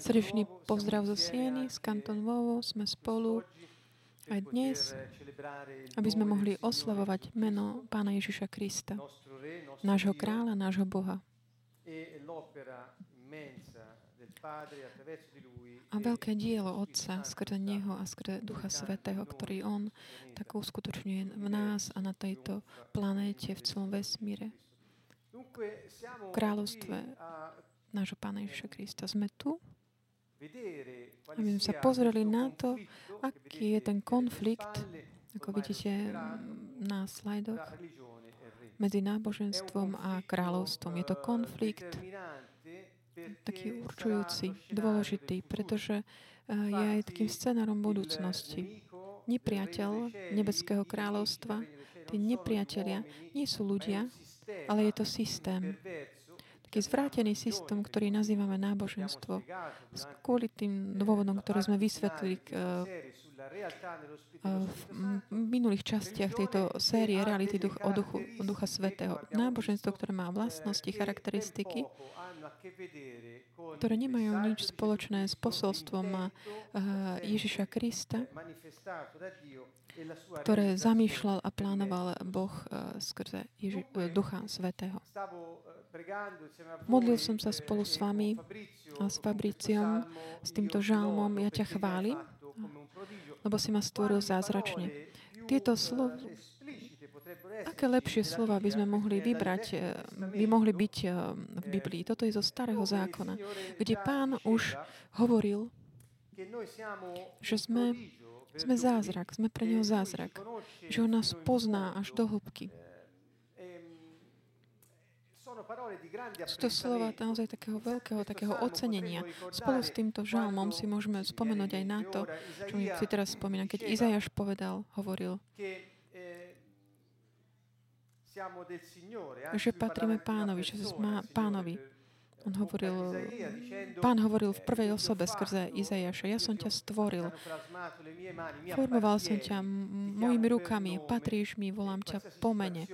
Srdečný pozdrav zo Sieny, z Canton Vovo. Sme spolu aj dnes, aby sme mohli oslavovať meno Pána Ježiša Krista, nášho kráľa, nášho Boha. A veľké dielo Otca skrze Neho a skrze Ducha Svetého, ktorý On tak uskutočňuje v nás a na tejto planéte, v celom vesmíre. V kráľovstve nášho Pána Ježiša Krista. Sme tu, aby sme sa pozreli na to, aký je ten konflikt, ako vidíte na slajdoch, medzi náboženstvom a kráľovstvom. Je to konflikt taký určujúci, dôležitý, pretože eh, je aj takým scenárom budúcnosti. Nepriateľ nebeského kráľovstva, tí nepriatelia nie sú ľudia, ale je to systém, taký zvrátený systém, ktorý nazývame náboženstvo. Kvôli tým dôvodom, ktoré sme vysvetlili k, v minulých častiach tejto série reality duch, o, duchu, o Ducha Svetého. Náboženstvo, ktoré má vlastnosti, charakteristiky, ktoré nemajú nič spoločné s posolstvom Ježiša Krista, ktoré zamýšľal a plánoval Boh skrze Ježi- Ducha Svetého. Modlil som sa spolu s vami a s Fabriciom, s týmto žalmom, ja ťa chválim, lebo si ma stvoril zázračne. Tieto slova, aké lepšie slova by sme mohli vybrať, eh, by mohli byť eh, v Biblii. Toto je zo starého zákona, kde pán už hovoril, že sme, sme zázrak, sme pre neho zázrak, že on nás pozná až do hĺbky. Sú to slova naozaj takého veľkého, takého ocenenia. Spolu s týmto žalmom si môžeme spomenúť aj na to, čo mi si teraz spomínam, keď Izajaš povedal, hovoril, že patríme pánovi, že sme pánovi. On hovoril, pán hovoril v prvej osobe skrze Izajaša. Ja som ťa stvoril. Formoval som ťa mojimi rukami. Patríš mi, volám ťa po mene.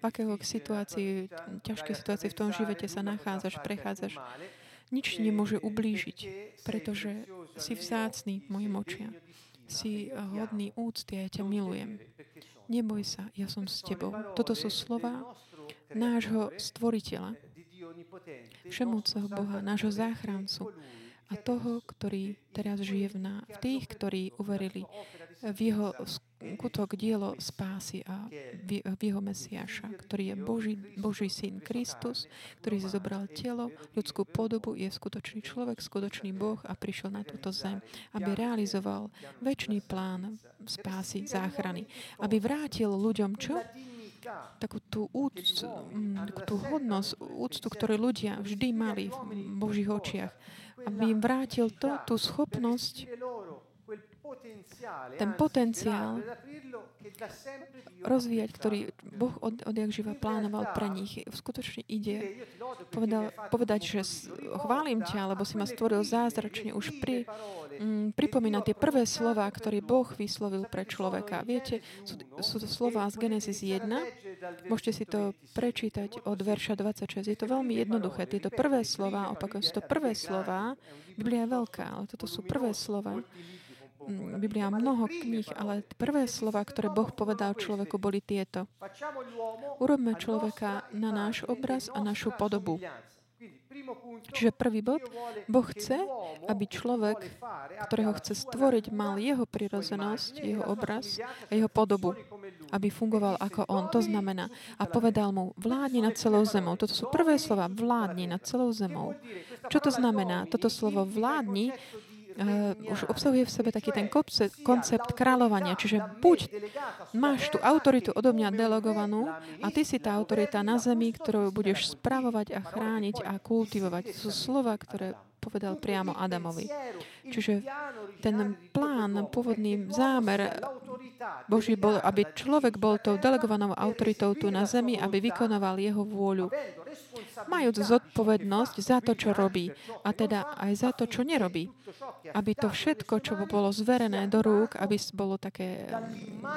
V akého situácii, ťažkej situácii v tom živote sa nachádzaš, prechádzaš. Nič nemôže ublížiť, pretože si vzácný mojim očiam. Si hodný úcty a ja ťa milujem. Neboj sa, ja som s tebou. Toto sú slova nášho stvoriteľa všemúceho Boha, nášho záchrancu a toho, ktorý teraz žije v, ná, v tých, ktorí uverili v jeho skutok, dielo spásy a v, v jeho Mesiáša, ktorý je Boží, Boží syn Kristus, ktorý si zobral telo, ľudskú podobu, je skutočný človek, skutočný Boh a prišiel na túto zem, aby realizoval väčší plán spásy, záchrany, aby vrátil ľuďom čo? Takú tú úctu, mm, tú hodnosť, úctu, ktorú ľudia vždy mali v Božích očiach. Aby im vrátil to, tú schopnosť ten potenciál rozvíjať, ktorý Boh od, odjak živa plánoval pre nich. Skutočne ide povedal, povedať, že chválim ťa, lebo si ma stvoril zázračne. Už pri, mm, pripomína tie prvé slova, ktoré Boh vyslovil pre človeka. Viete, sú, sú to slova z Genesis 1. Môžete si to prečítať od verša 26. Je to veľmi jednoduché. Tieto prvé slova, opakujem, sú to prvé slova. Biblia je veľká, ale toto sú prvé slova Biblia má mnoho kníh, ale prvé slova, ktoré Boh povedal človeku, boli tieto. Urobme človeka na náš obraz a našu podobu. Čiže prvý bod, Boh chce, aby človek, ktorého chce stvoriť, mal jeho prirozenosť, jeho obraz a jeho podobu, aby fungoval ako on. To znamená, a povedal mu, vládni nad celou zemou. Toto sú prvé slova, vládni nad celou zemou. Čo to znamená? Toto slovo vládni už obsahuje v sebe taký ten koncept, koncept kráľovania. Čiže buď máš tú autoritu odo mňa delegovanú a ty si tá autorita na zemi, ktorú budeš spravovať a chrániť a kultivovať. To sú slova, ktoré povedal priamo Adamovi. Čiže ten plán, pôvodný zámer Boží bol, aby človek bol tou delegovanou autoritou tu na zemi, aby vykonoval jeho vôľu. Majúc zodpovednosť za to, čo robí a teda aj za to, čo nerobí. Aby to všetko, čo bolo zverené do rúk, aby bolo, také,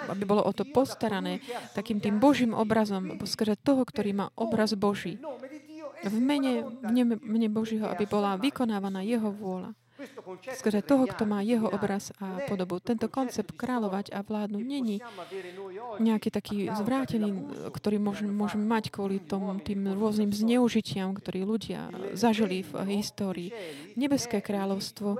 aby bolo o to postarané takým tým Božím obrazom, skrze toho, ktorý má obraz Boží. v mene, v mene Božího, aby bola vykonávaná jeho vôľa skrze toho, kto má jeho obraz a podobu. Tento koncept kráľovať a vládnuť není nejaký taký zvrátený, ktorý môžeme, mať kvôli tomu, tým rôznym zneužitiam, ktorí ľudia zažili v histórii. Nebeské kráľovstvo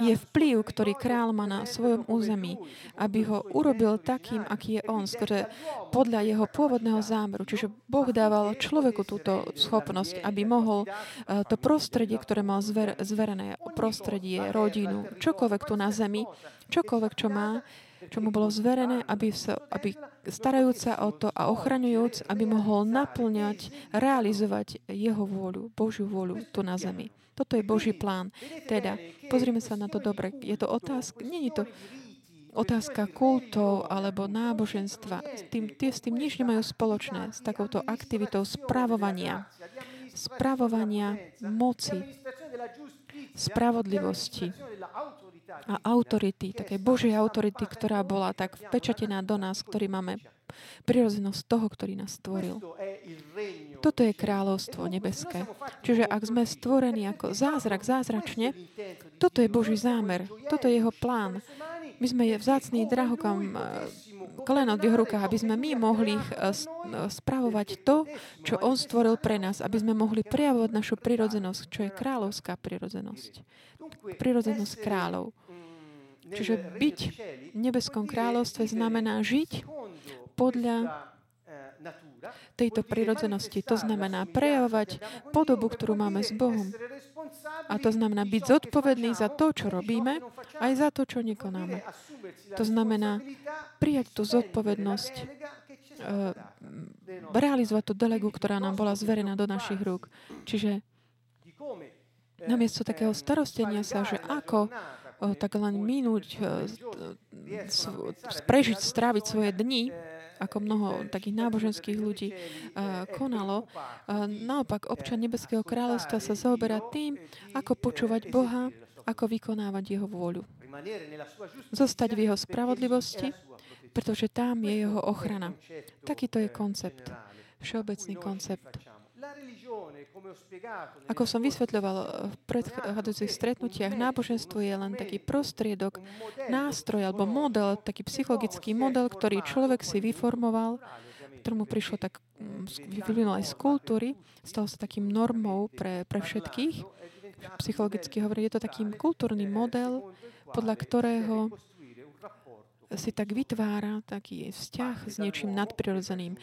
je vplyv, ktorý král má na svojom území, aby ho urobil takým, aký je on, skrze podľa jeho pôvodného zámeru. Čiže Boh dával človeku túto schopnosť, aby mohol eh, to prostredie, ktoré mal zver, zverené, prostredie, rodinu, čokoľvek tu na zemi, čokoľvek, čo má, čo mu bolo zverené, aby, sa, aby starajúc sa o to a ochraňujúc, aby mohol naplňať, realizovať jeho vôľu, Božiu vôľu tu na zemi. Toto je Boží plán. Teda, pozrime sa na to dobre. Je to otázka, je to otázka kultov alebo náboženstva. S tým, tie s tým nič nemajú spoločné, s takouto aktivitou spravovania. Spravovania moci spravodlivosti a autority, také Božej autority, ktorá bola tak vpečatená do nás, ktorý máme prirodzenosť toho, ktorý nás stvoril. Toto je kráľovstvo nebeské. Čiže ak sme stvorení ako zázrak, zázračne, toto je Boží zámer, toto je jeho plán. My sme je vzácný drahokam klenot v jeho rukách, aby sme my mohli spravovať to, čo on stvoril pre nás, aby sme mohli prejavovať našu prirodzenosť, čo je kráľovská prirodzenosť. Prirodzenosť kráľov. Čiže byť v nebeskom kráľovstve znamená žiť podľa tejto prirodzenosti. To znamená prejavovať podobu, ktorú máme s Bohom. A to znamená byť zodpovedný za to, čo robíme, aj za to, čo nekonáme. To znamená prijať tú zodpovednosť, uh, realizovať tú delegu, ktorá nám bola zverená do našich rúk. Čiže namiesto takého starostenia sa, že ako uh, tak len minúť, uh, prežiť, stráviť svoje dni, ako mnoho takých náboženských ľudí uh, konalo. Uh, naopak, občan Nebeského kráľovstva sa zaoberá tým, ako počúvať Boha, ako vykonávať Jeho vôľu. Zostať v Jeho spravodlivosti, pretože tam je Jeho ochrana. Takýto je koncept, všeobecný koncept. Ako som vysvetľoval v predchádzajúcich stretnutiach, náboženstvo je len taký prostriedok, nástroj alebo model, taký psychologický model, ktorý človek si vyformoval, ktorému prišlo tak, mm, vyvinul aj z kultúry, stalo sa takým normou pre, pre všetkých. Psychologicky hovorí, je to taký kultúrny model, podľa ktorého si tak vytvára taký vzťah s niečím nadprirodzeným.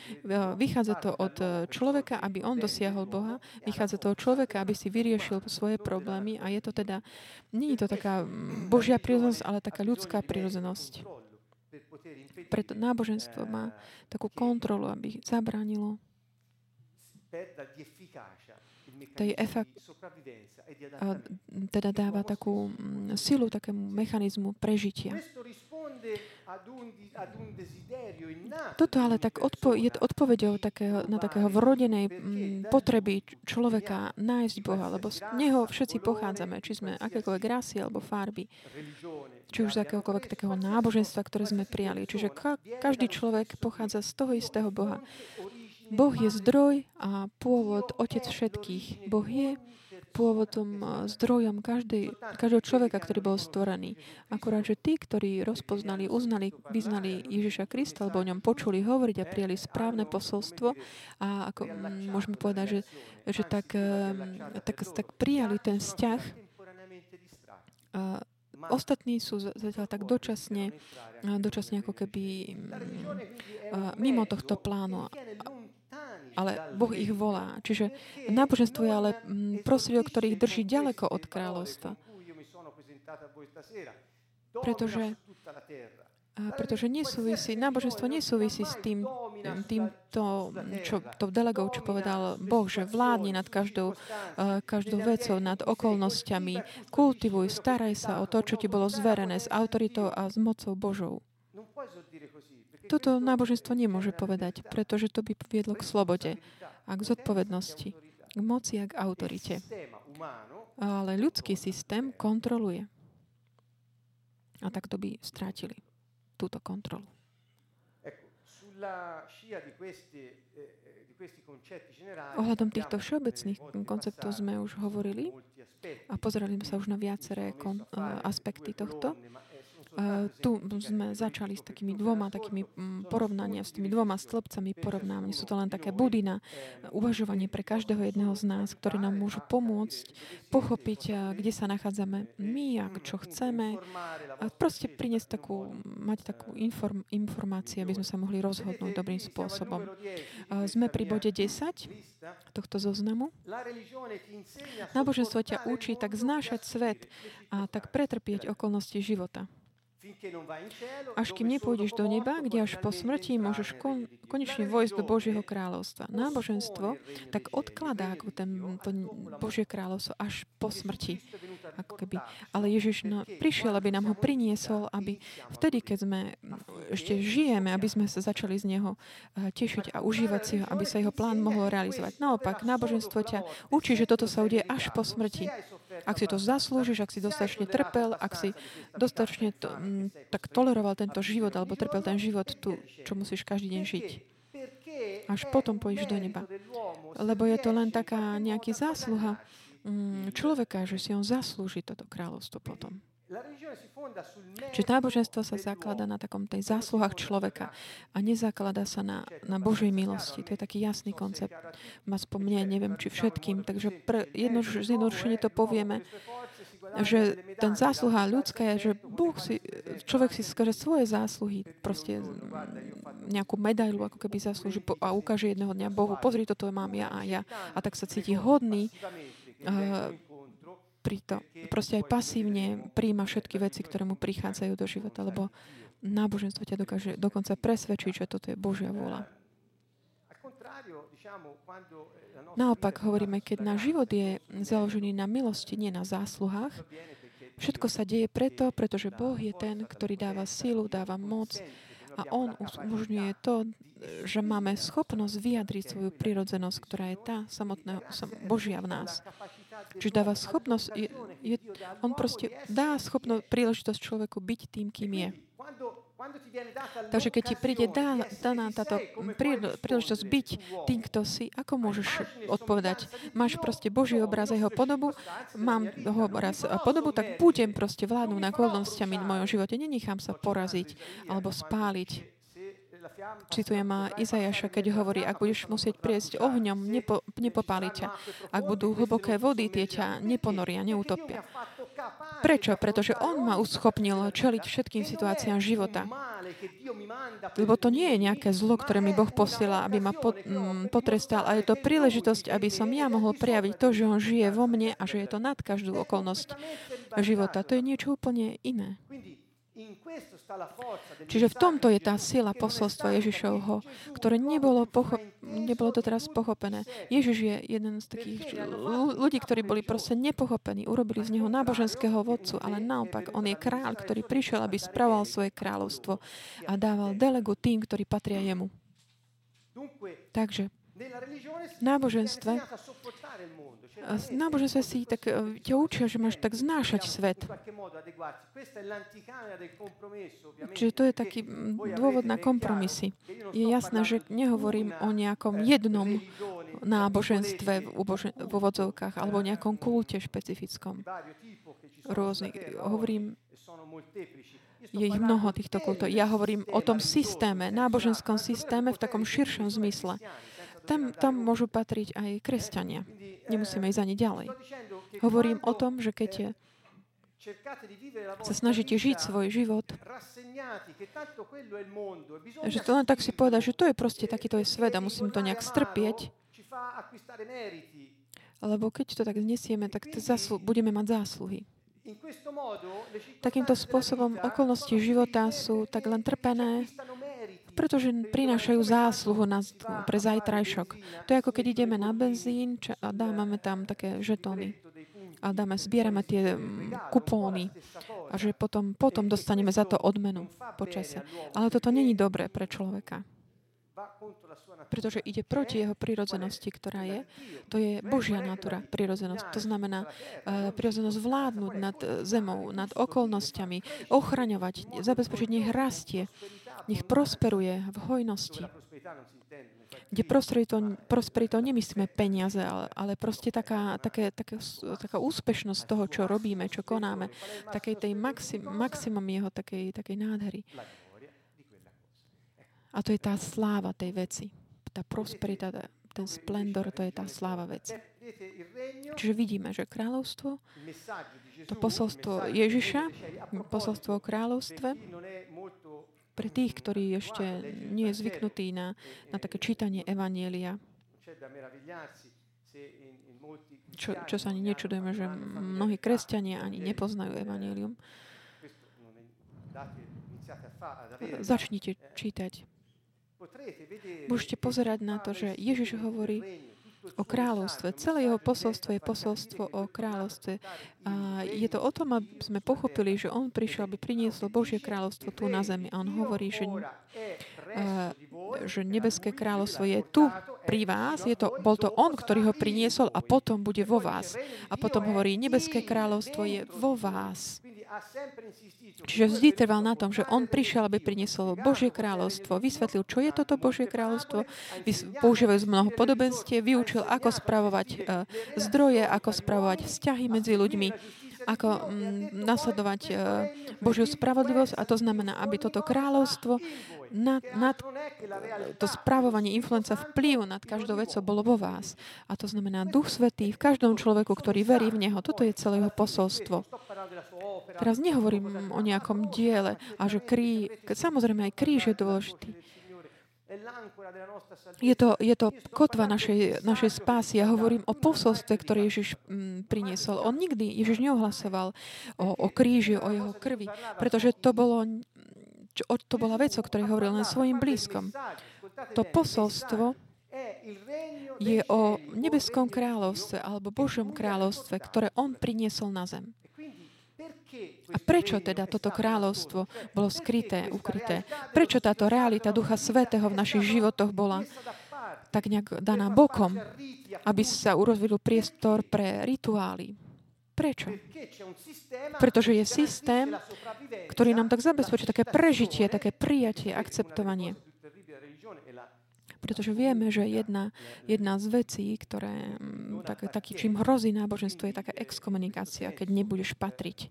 Vychádza to od e, človeka, aby on dosiahol Boha, vychádza to od človeka, aby si vyriešil svoje problémy a je to teda, nie je to taká Božia prírodzenosť, ale taká ľudská prírodzenosť. Preto náboženstvo má takú kontrolu, aby zabránilo tej efekt, a teda dáva takú mm, silu takému mechanizmu prežitia. Toto ale tak odpo- je odpovedou takého, na takého vrodenej m, potreby človeka nájsť Boha, lebo z Neho všetci pochádzame, či sme akékoľvek rasy alebo farby, či už z akéhokoľvek takého náboženstva, ktoré sme prijali. Čiže ka- každý človek pochádza z toho istého Boha. Boh je zdroj a pôvod, otec všetkých. Boh je pôvodom, zdrojom každej, každého človeka, ktorý bol stvorený. Akurát, že tí, ktorí rozpoznali, uznali, vyznali Ježiša Krista, alebo o ňom počuli hovoriť a prijali správne posolstvo a ako môžeme povedať, že, že tak, tak, tak prijali ten vzťah, ostatní sú zatiaľ tak dočasne, dočasne ako keby mimo tohto plánu ale Boh ich volá. Čiže náboženstvo je ale mm, prostriedok, ktorý ich drží ďaleko od kráľovstva. Pretože pretože nesúvisí, náboženstvo nesúvisí s tým, týmto, čo, to delegou, čo povedal Boh, že vládni nad každou, každou vecou, nad okolnostiami, kultivuj, staraj sa o to, čo ti bolo zverené s autoritou a s mocou Božou. Toto náboženstvo nemôže povedať, pretože to by viedlo k slobode a k zodpovednosti, k moci a k autorite. Ale ľudský systém kontroluje. A takto by strátili túto kontrolu. Ohľadom týchto všeobecných konceptov sme už hovorili a pozerali sme sa už na viaceré kon, aspekty tohto. Uh, tu sme začali s takými dvoma takými mm, porovnania, s tými dvoma stĺpcami porovnania. Sú to len také budy na uvažovanie pre každého jedného z nás, ktoré nám môžu pomôcť pochopiť, uh, kde sa nachádzame my a čo chceme. A proste priniesť takú, mať takú inform, informáciu, aby sme sa mohli rozhodnúť dobrým spôsobom. Sme pri bode 10 tohto zoznamu. Náboženstvo ťa učí tak znášať svet a tak pretrpieť okolnosti života. Až kým nepôjdeš do neba, kde až po smrti môžeš kon, konečne vojsť do Božieho kráľovstva. Náboženstvo tak odkladá ako ten, to Božie kráľovstvo až po smrti. Ako keby. Ale Ježiš no, prišiel, aby nám ho priniesol, aby vtedy, keď sme ešte žijeme, aby sme sa začali z neho eh, tešiť a užívať si ho, aby sa jeho plán mohol realizovať. Naopak, náboženstvo ťa učí, že toto sa udeje až po smrti. Ak si to zaslúžiš, ak si dostatočne trpel, ak si dostatočne to, m, tak toleroval tento život alebo trpel ten život tu, čo musíš každý deň žiť. Až potom pôjdeš do neba. Lebo je to len taká nejaký zásluha človeka, že si on zaslúži toto kráľovstvo potom. Čiže náboženstvo sa zaklada na takom tej zásluhách človeka a nezaklada sa na, na Božej milosti. To je taký jasný koncept. Má spomne, neviem, či všetkým. Takže pre jedno, to povieme, že ten zásluha ľudská je, že Boh si, človek si skáže svoje zásluhy, proste nejakú medailu, ako keby zaslúži a ukáže jedného dňa Bohu, pozri, toto mám ja a ja. A tak sa cíti hodný. Uh, to, proste aj pasívne príjma všetky veci, ktoré mu prichádzajú do života, lebo náboženstvo ťa dokáže dokonca presvedčiť, že toto je Božia vôľa. Naopak hovoríme, keď náš život je založený na milosti, nie na zásluhách, všetko sa deje preto, pretože Boh je ten, ktorý dáva silu, dáva moc a On umožňuje to, že máme schopnosť vyjadriť svoju prirodzenosť, ktorá je tá samotná Božia v nás. Čiže dáva schopnosť, je, je, on proste dá schopnosť, príležitosť človeku byť tým, kým je. Takže keď ti príde dá, daná táto príležitosť byť tým, kto si, ako môžeš odpovedať? Máš proste Boží obraz a jeho podobu, mám ho obraz a podobu, tak budem proste vládnuť na okolnostiami v mojom živote. Nenechám sa poraziť alebo spáliť Citujem Izajaša, keď hovorí, ak budeš musieť priesť ohňom, nepo, nepopáli ťa. Ak budú hlboké vody, tie ťa neponoria, neutopia. Prečo? Pretože On ma uschopnil čeliť všetkým situáciám života. Lebo to nie je nejaké zlo, ktoré mi Boh posiela, aby ma potrestal, ale je to príležitosť, aby som ja mohol prejaviť to, že On žije vo mne a že je to nad každú okolnosť života. To je niečo úplne iné. Čiže v tomto je tá sila posolstva Ježišovho, ktoré nebolo, pochop- nebolo to teraz pochopené. Ježiš je jeden z takých ľudí, ktorí boli proste nepochopení. Urobili z neho náboženského vodcu, ale naopak, on je kráľ, ktorý prišiel, aby spravoval svoje kráľovstvo a dával delegu tým, ktorí patria jemu. Takže v náboženstve náboženstve si tak e, ťa učia, že máš tak znášať svet. Čiže to je taký dôvod na kompromisy. Je jasné, že nehovorím o nejakom jednom náboženstve v úvodzovkách alebo nejakom kulte špecifickom. Rôzny. Hovorím je ich mnoho týchto kultov. Ja hovorím o tom systéme, náboženskom systéme v takom širšom zmysle. Tam, tam môžu patriť aj kresťania. Nemusíme ísť ani ďalej. Hovorím o tom, že keď sa snažíte žiť svoj život, že to len tak si povedať, že to je proste takýto je svet a musím to nejak strpieť, lebo keď to tak znesieme, tak zaslu- budeme mať zásluhy. Takýmto spôsobom okolnosti života sú tak len trpené, pretože prinášajú zásluhu na, pre zajtrajšok. To je ako keď ideme na benzín a dávame tam také žetóny a dáme, zbierame tie mm, kupóny a že potom, potom dostaneme za to odmenu počase. Ale toto není dobré pre človeka pretože ide proti jeho prírodzenosti, ktorá je. To je Božia natura, prírodzenosť. To znamená uh, prírodzenosť vládnuť nad uh, zemou, nad okolnostiami, ochraňovať, zabezpečiť, nech rastie, nech prosperuje v hojnosti. kde prosperitou, prosperitou nemyslíme peniaze, ale, ale proste taká, také, také, taká úspešnosť toho, čo robíme, čo konáme, takej tej maxim, maximum jeho takej, takej nádhery. A to je tá sláva tej veci. Tá prosperita, ten splendor, to je tá sláva veci. Čiže vidíme, že kráľovstvo, to posolstvo Ježiša, posolstvo o kráľovstve, pre tých, ktorí ešte nie je zvyknutí na, na také čítanie Evanielia, čo, čo sa ani nečudujeme, že mnohí kresťania ani nepoznajú Evangelium. Začnite čítať Môžete pozerať na to, že Ježiš hovorí o kráľovstve. Celé jeho posolstvo je posolstvo o kráľovstve. A je to o tom, aby sme pochopili, že on prišiel, aby priniesol Božie kráľovstvo tu na zemi. A on hovorí, že, že nebeské kráľovstvo je tu pri vás. Je to, bol to on, ktorý ho priniesol a potom bude vo vás. A potom hovorí, nebeské kráľovstvo je vo vás. Čiže vždy trval na tom, že on prišiel, aby priniesol Božie kráľovstvo, vysvetlil, čo je toto Božie kráľovstvo, používajú z mnoho podobenstie, vyučil, ako spravovať e, zdroje, ako spravovať vzťahy medzi ľuďmi, ako mm, nasledovať e, Božiu spravodlivosť a to znamená, aby toto kráľovstvo nad, nad to správovanie, influenca, vplyv nad každou vecou bolo vo vás. A to znamená Duch Svetý v každom človeku, ktorý verí v Neho. Toto je celé jeho posolstvo. Teraz nehovorím o nejakom diele a že krí, samozrejme aj kríž je dôležitý. Je to, je to kotva našej, našej spásy. Ja hovorím o posolstve, ktoré Ježiš mm, priniesol. On nikdy, Ježiš neohlasoval o, o kríži, o jeho krvi, pretože to bolo to bola vec, o ktorej hovoril len svojim blízkom. To posolstvo je o nebeskom kráľovstve alebo Božom kráľovstve, ktoré on priniesol na zem. A prečo teda toto kráľovstvo bolo skryté, ukryté? Prečo táto realita Ducha Svetého v našich životoch bola tak nejak daná bokom, aby sa urozvil priestor pre rituály? Prečo? Pretože je systém, ktorý nám tak zabezpečí také prežitie, také prijatie, akceptovanie. Pretože vieme, že jedna, jedna z vecí, ktoré mm, tak, taký, čím hrozí náboženstvo, je taká exkomunikácia, keď nebudeš patriť.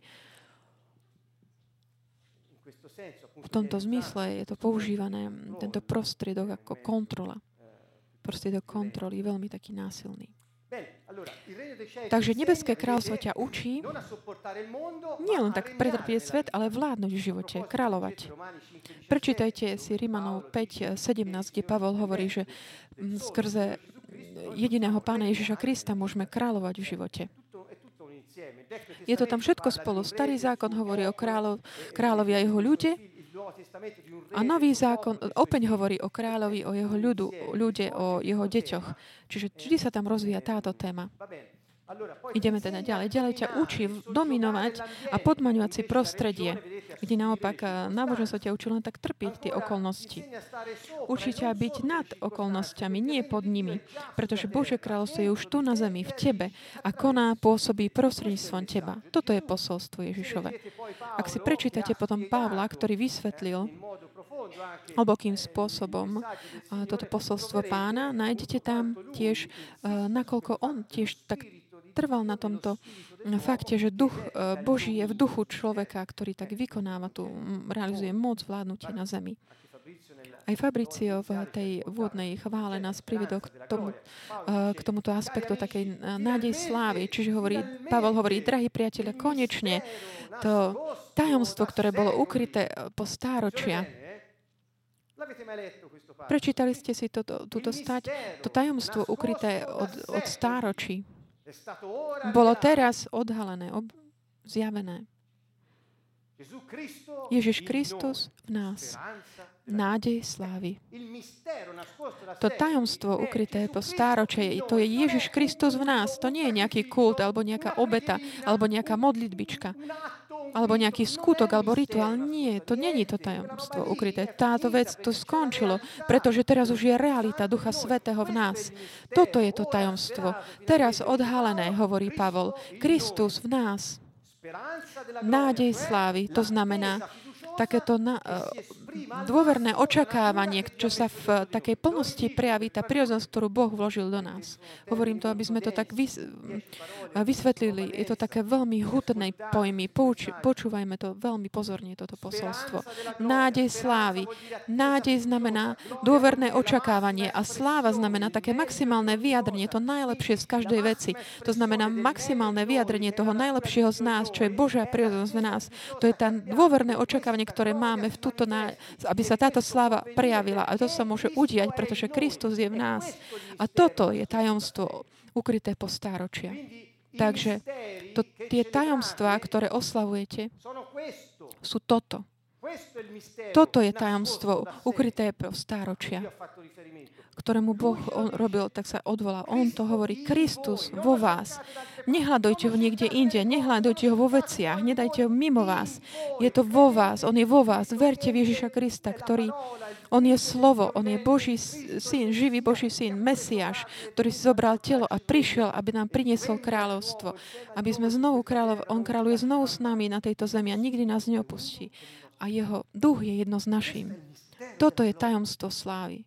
V tomto zmysle je to používané, tento prostriedok ako kontrola. Prostriedok kontroly je veľmi taký násilný. Takže nebeské kráľstvo ťa učí nie len tak pretrpieť svet, ale vládnuť v živote, kráľovať. Prečítajte si Rimanov 5.17, kde Pavol hovorí, že skrze jediného pána Ježiša Krista môžeme kráľovať v živote. Je to tam všetko spolu. Starý zákon hovorí o kráľov, kráľovi a jeho ľude, a nový zákon opäť hovorí o kráľovi, o jeho ľudu, ľude, o jeho deťoch. Čiže vždy sa tam rozvíja táto téma. Ideme teda ďalej. Ďalej ťa učí dominovať a podmaňovať si prostredie, kde naopak eh, náboženstvo ťa učí len tak trpiť tie okolnosti. Učí ťa byť nad okolnostiami, nie pod nimi, pretože Božie kráľovstvo je už tu na zemi, v tebe a koná, pôsobí prostredníctvom teba. Toto je posolstvo Ježišove. Ak si prečítate potom Pavla, ktorý vysvetlil hlbokým spôsobom eh, toto posolstvo pána, nájdete tam tiež, eh, nakoľko on tiež tak trval na tomto fakte, že duch e, Boží je v duchu človeka, ktorý tak vykonáva tu, realizuje moc vládnutia na zemi. Aj Fabricio v tej vôdnej chvále nás privedol k, tomu, e, k tomuto aspektu takej e, nádej slávy. Čiže hovorí, Pavel hovorí, drahí priatelia, konečne to tajomstvo, ktoré bolo ukryté po stáročia, Prečítali ste si toto, túto stať, to tajomstvo ukryté od, od stáročí bolo teraz odhalené, ob, zjavené. Ježiš Kristus v nás. Nádej slávy. To tajomstvo ukryté po stáročie, to je Ježiš Kristus v nás. To nie je nejaký kult, alebo nejaká obeta, alebo nejaká modlitbička alebo nejaký skutok, alebo rituál. Nie, to není to tajomstvo ukryté. Táto vec to skončilo, pretože teraz už je realita Ducha Svetého v nás. Toto je to tajomstvo. Teraz odhalené, hovorí Pavol. Kristus v nás. Nádej slávy, to znamená takéto na, dôverné očakávanie, čo sa v takej plnosti prejaví, tá prírodzenosť, ktorú Boh vložil do nás. Hovorím to, aby sme to tak vys- vysvetlili. Je to také veľmi hutné pojmy. Pouč- počúvajme to veľmi pozorne, toto posolstvo. Nádej slávy. Nádej znamená dôverné očakávanie a sláva znamená také maximálne vyjadrenie, to najlepšie z každej veci. To znamená maximálne vyjadrenie toho najlepšieho z nás, čo je Božia prírodzenosť v nás. To je tá dôverné očakávanie, ktoré máme v túto, aby sa táto sláva prejavila. A to sa môže udiať, pretože Kristus je v nás. A toto je tajomstvo ukryté po stáročia. Takže to, tie tajomstvá, ktoré oslavujete, sú toto. Toto je tajomstvo ukryté po stáročia ktorému Boh robil, tak sa odvolal. On to hovorí, Kristus vo vás. Nehľadujte ho niekde inde, nehľadujte ho vo veciach, nedajte ho mimo vás. Je to vo vás, on je vo vás. Verte v Ježiša Krista, ktorý, on je slovo, on je Boží syn, živý Boží syn, Mesiáš, ktorý si zobral telo a prišiel, aby nám priniesol kráľovstvo. Aby sme znovu kráľov, on kráľuje znovu s nami na tejto zemi a nikdy nás neopustí. A jeho duch je jedno s naším. Toto je tajomstvo slávy.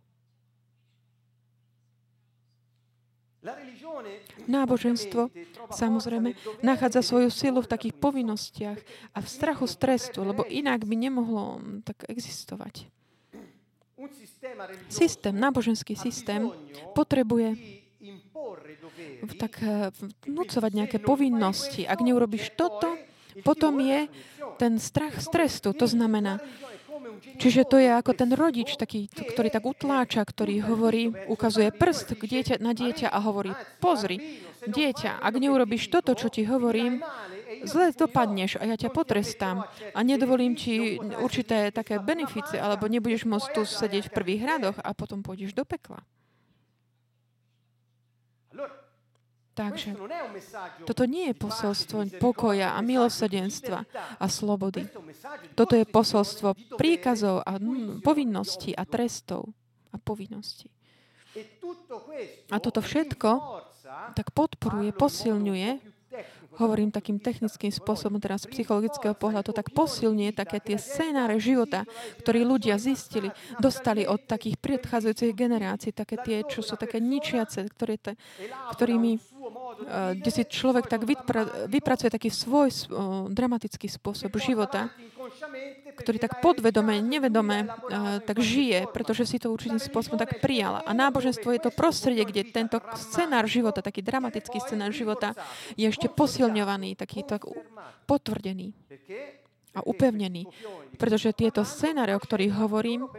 Náboženstvo samozrejme nachádza svoju silu v takých povinnostiach a v strachu z trestu, lebo inak by nemohlo tak existovať. Systém, náboženský systém potrebuje tak eh, vnúcovať nejaké povinnosti. Ak neurobiš toto, potom je ten strach z trestu. To znamená, Čiže to je ako ten rodič, taký, ktorý tak utláča, ktorý hovorí, ukazuje prst k dieťa, na dieťa a hovorí, pozri, dieťa, ak neurobiš toto, čo ti hovorím, zle dopadneš a ja ťa potrestám a nedovolím ti určité také beneficie, alebo nebudeš môcť tu sedieť v prvých radoch a potom pôjdeš do pekla. Takže toto nie je posolstvo pokoja a milosedenstva a slobody. Toto je posolstvo príkazov a povinností a trestov a povinností. A toto všetko tak podporuje, posilňuje hovorím takým technickým spôsobom teraz z psychologického pohľadu, tak posilňuje také tie scénáre života, ktoré ľudia zistili, dostali od takých predchádzajúcich generácií, také tie, čo sú také ničiace, ktoré te, ktorými kde si človek tak vypra, vypracuje taký svoj uh, dramatický spôsob života, ktorý tak podvedome, nevedome tak žije, pretože si to určitým spôsobom tak prijala. A náboženstvo je to prostredie, kde tento scenár života, taký dramatický scenár života je ešte posilňovaný, taký tak potvrdený a upevnený. Pretože tieto scénáre, o ktorých hovorím,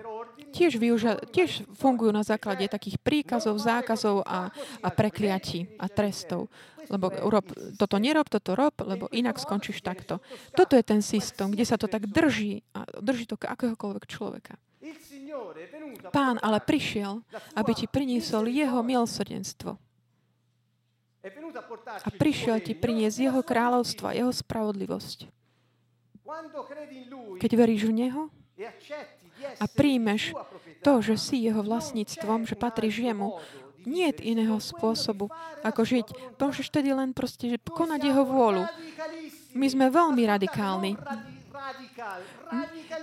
tiež, využia, tiež fungujú na základe takých príkazov, zákazov a, a prekliatí a trestov. Lebo urob, toto nerob, toto rob, lebo inak skončíš takto. Toto je ten systém, kde sa to tak drží a drží to akéhokoľvek človeka. Pán ale prišiel, aby ti priniesol jeho milosrdenstvo. A prišiel ti priniesť jeho kráľovstvo, jeho spravodlivosť. Keď veríš v Neho a príjmeš to, že si Jeho vlastníctvom, že patríš Jemu, nie je iného spôsobu, ako žiť. Môžeš tedy len proste že konať Jeho vôľu. My sme veľmi radikálni.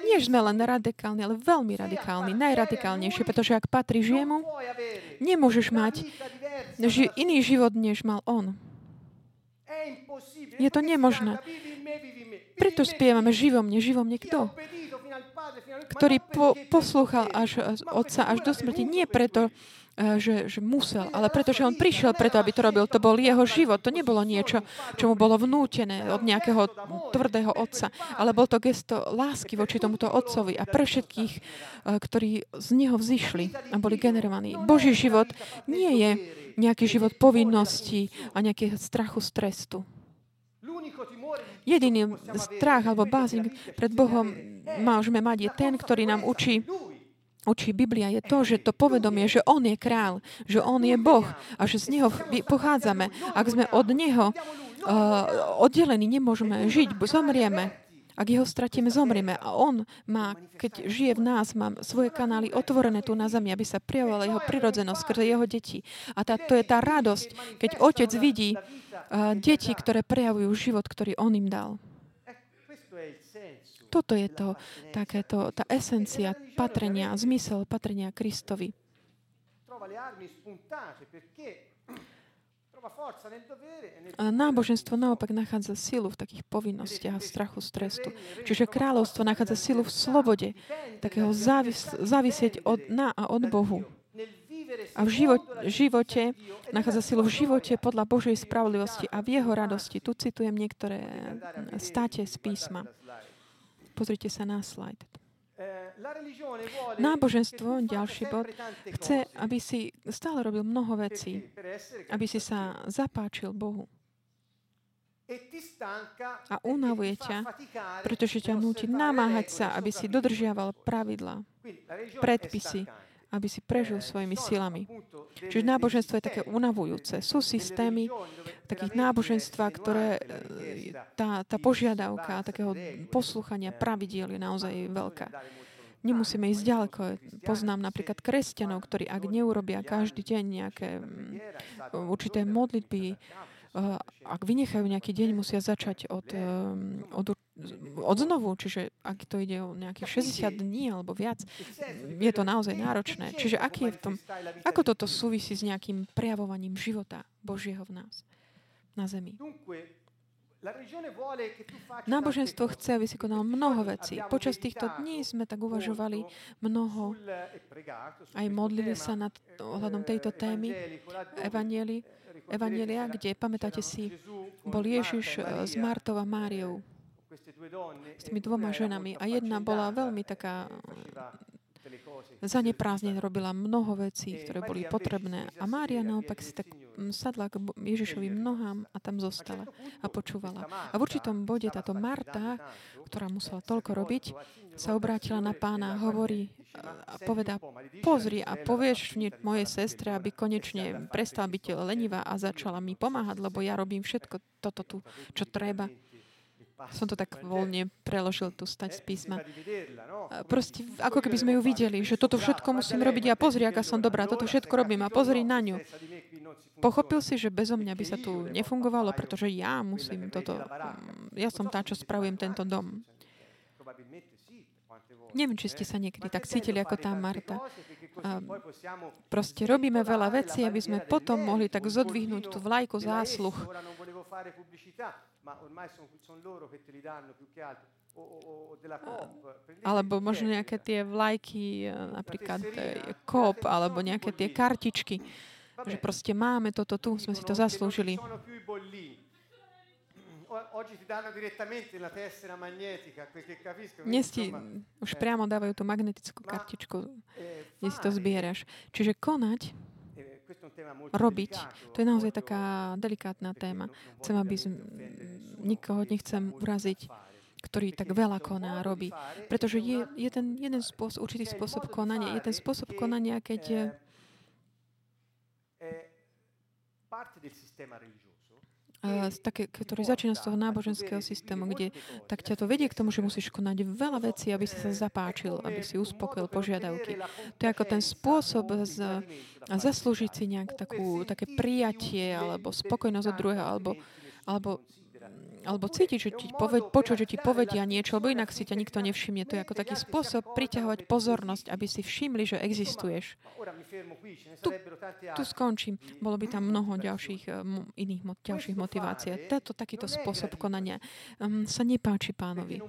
Nie sme len radikálni, ale veľmi radikálni, najradikálnejšie, pretože ak patríš jemu, nemôžeš mať ži- iný život, než mal on. Je to nemožné. Preto spievame živom mne, živom mne kto? Ktorý po, poslúchal až otca až do smrti. Nie preto, e, že, že musel, ale preto, že on prišiel preto, aby to robil. To bol jeho život. To nebolo niečo, čo mu bolo vnútené od nejakého tvrdého otca, ale bol to gesto lásky voči tomuto otcovi a pre všetkých, e, ktorí z neho vzýšli a boli generovaní. Boží život nie je nejaký život povinností a nejakého strachu z trestu. Jediný strach alebo báznik pred Bohom môžeme mať je ten, ktorý nám učí učí Biblia, je to, že to povedomie, že On je král, že On je Boh a že z Neho pochádzame. Ak sme od Neho uh, oddelení, nemôžeme žiť, zomrieme. Ak jeho stratíme, zomrieme. A on má, keď žije v nás, má svoje kanály otvorené tu na zemi, aby sa prijavovala jeho prirodzenosť skrze jeho deti. A tá, to je tá radosť, keď otec vidí uh, deti, ktoré prejavujú život, ktorý on im dal. Toto je to, takéto, tá esencia patrenia, zmysel patrenia Kristovi. A náboženstvo naopak nachádza silu v takých povinnostiach a strachu z trestu. Čiže kráľovstvo nachádza silu v slobode, takého závis, závisieť od, na a od Bohu. A v život, živote nachádza silu v živote podľa Božej spravodlivosti a v jeho radosti. Tu citujem niektoré státe z písma. Pozrite sa na slajd. Náboženstvo, ďalší bod, chce, aby si stále robil mnoho vecí, aby si sa zapáčil Bohu. A unavuje ťa, pretože ťa núti namáhať sa, aby si dodržiaval pravidla, predpisy, aby si prežil svojimi silami. Čiže náboženstvo je také unavujúce. Sú systémy takých náboženstva, ktoré e, tá, tá požiadavka takého poslúchania pravidiel je naozaj veľká. Nemusíme ísť ďaleko. Poznám napríklad kresťanov, ktorí ak neurobia každý deň nejaké určité modlitby, Eh, ak vynechajú nejaký deň, musia začať od, eh, od, od znovu, čiže ak to ide o nejakých 60 dní alebo viac, je to naozaj náročné. Čiže aký je v tom, ako toto súvisí s nejakým prejavovaním života Božieho v nás, na zemi? Náboženstvo chce, aby si konal mnoho vecí. Počas týchto dní sme tak uvažovali mnoho, aj modlili sa nad ohľadom tejto témy Evangeli, Evangelia, kde, pamätáte si, bol Ježiš eh, s Martou a Máriou, s tými dvoma ženami. A jedna bola veľmi taká zaneprázdne robila mnoho vecí, ktoré boli potrebné. A Mária naopak si tak sadla k Ježišovým nohám a tam zostala a počúvala. A v určitom bode táto Marta, ktorá musela toľko robiť, sa obrátila na pána hovorí a povedá, pozri a povieš mojej sestre, aby konečne prestala byť lenivá a začala mi pomáhať, lebo ja robím všetko toto tu, čo treba. Som to tak voľne preložil tu stať z písma. Proste, ako keby sme ju videli, že toto všetko musím robiť a pozri, aká som dobrá, toto všetko robím a pozri na ňu. Pochopil si, že bezo mňa by sa tu nefungovalo, pretože ja musím toto, ja som tá, čo spravujem tento dom. Neviem, či ste sa niekedy tak cítili ako tá Marta. A proste robíme veľa vecí, aby sme potom mohli tak zodvihnúť tú vlajku zásluh ma ormai sono son loro che te li danno più che altro. Alebo možno nejaké tie vlajky, eh, napríklad kop, eh, alebo nejaké tie kartičky. Že proste máme toto tu, sme si to zaslúžili. Dnes ti už priamo dávajú tú magnetickú kartičku, kde si to zbieraš. Čiže konať robiť. To je naozaj taká delikátna téma. Chcem, aby z... nikoho nechcem uraziť, ktorý tak veľa koná, robí. Pretože je, je ten jeden spôsob, určitý spôsob konania. Je ten spôsob konania, keď také, ktorý začína z toho náboženského systému, kde tak ťa to vedie k tomu, že musíš konať veľa vecí, aby si sa zapáčil, aby si uspokojil požiadavky. To je ako ten spôsob z, zaslúžiť si nejak takú, také prijatie alebo spokojnosť od druhého, alebo, alebo alebo cítiť, že ti poved, počuť, že ti povedia niečo, lebo inak si ťa nikto nevšimne. To je ako taký spôsob priťahovať pozornosť, aby si všimli, že existuješ. Tu, tu skončím. Bolo by tam mnoho ďalších eh, iných ďalších motivácií. Tento takýto spôsob konania um, sa nepáči pánovi.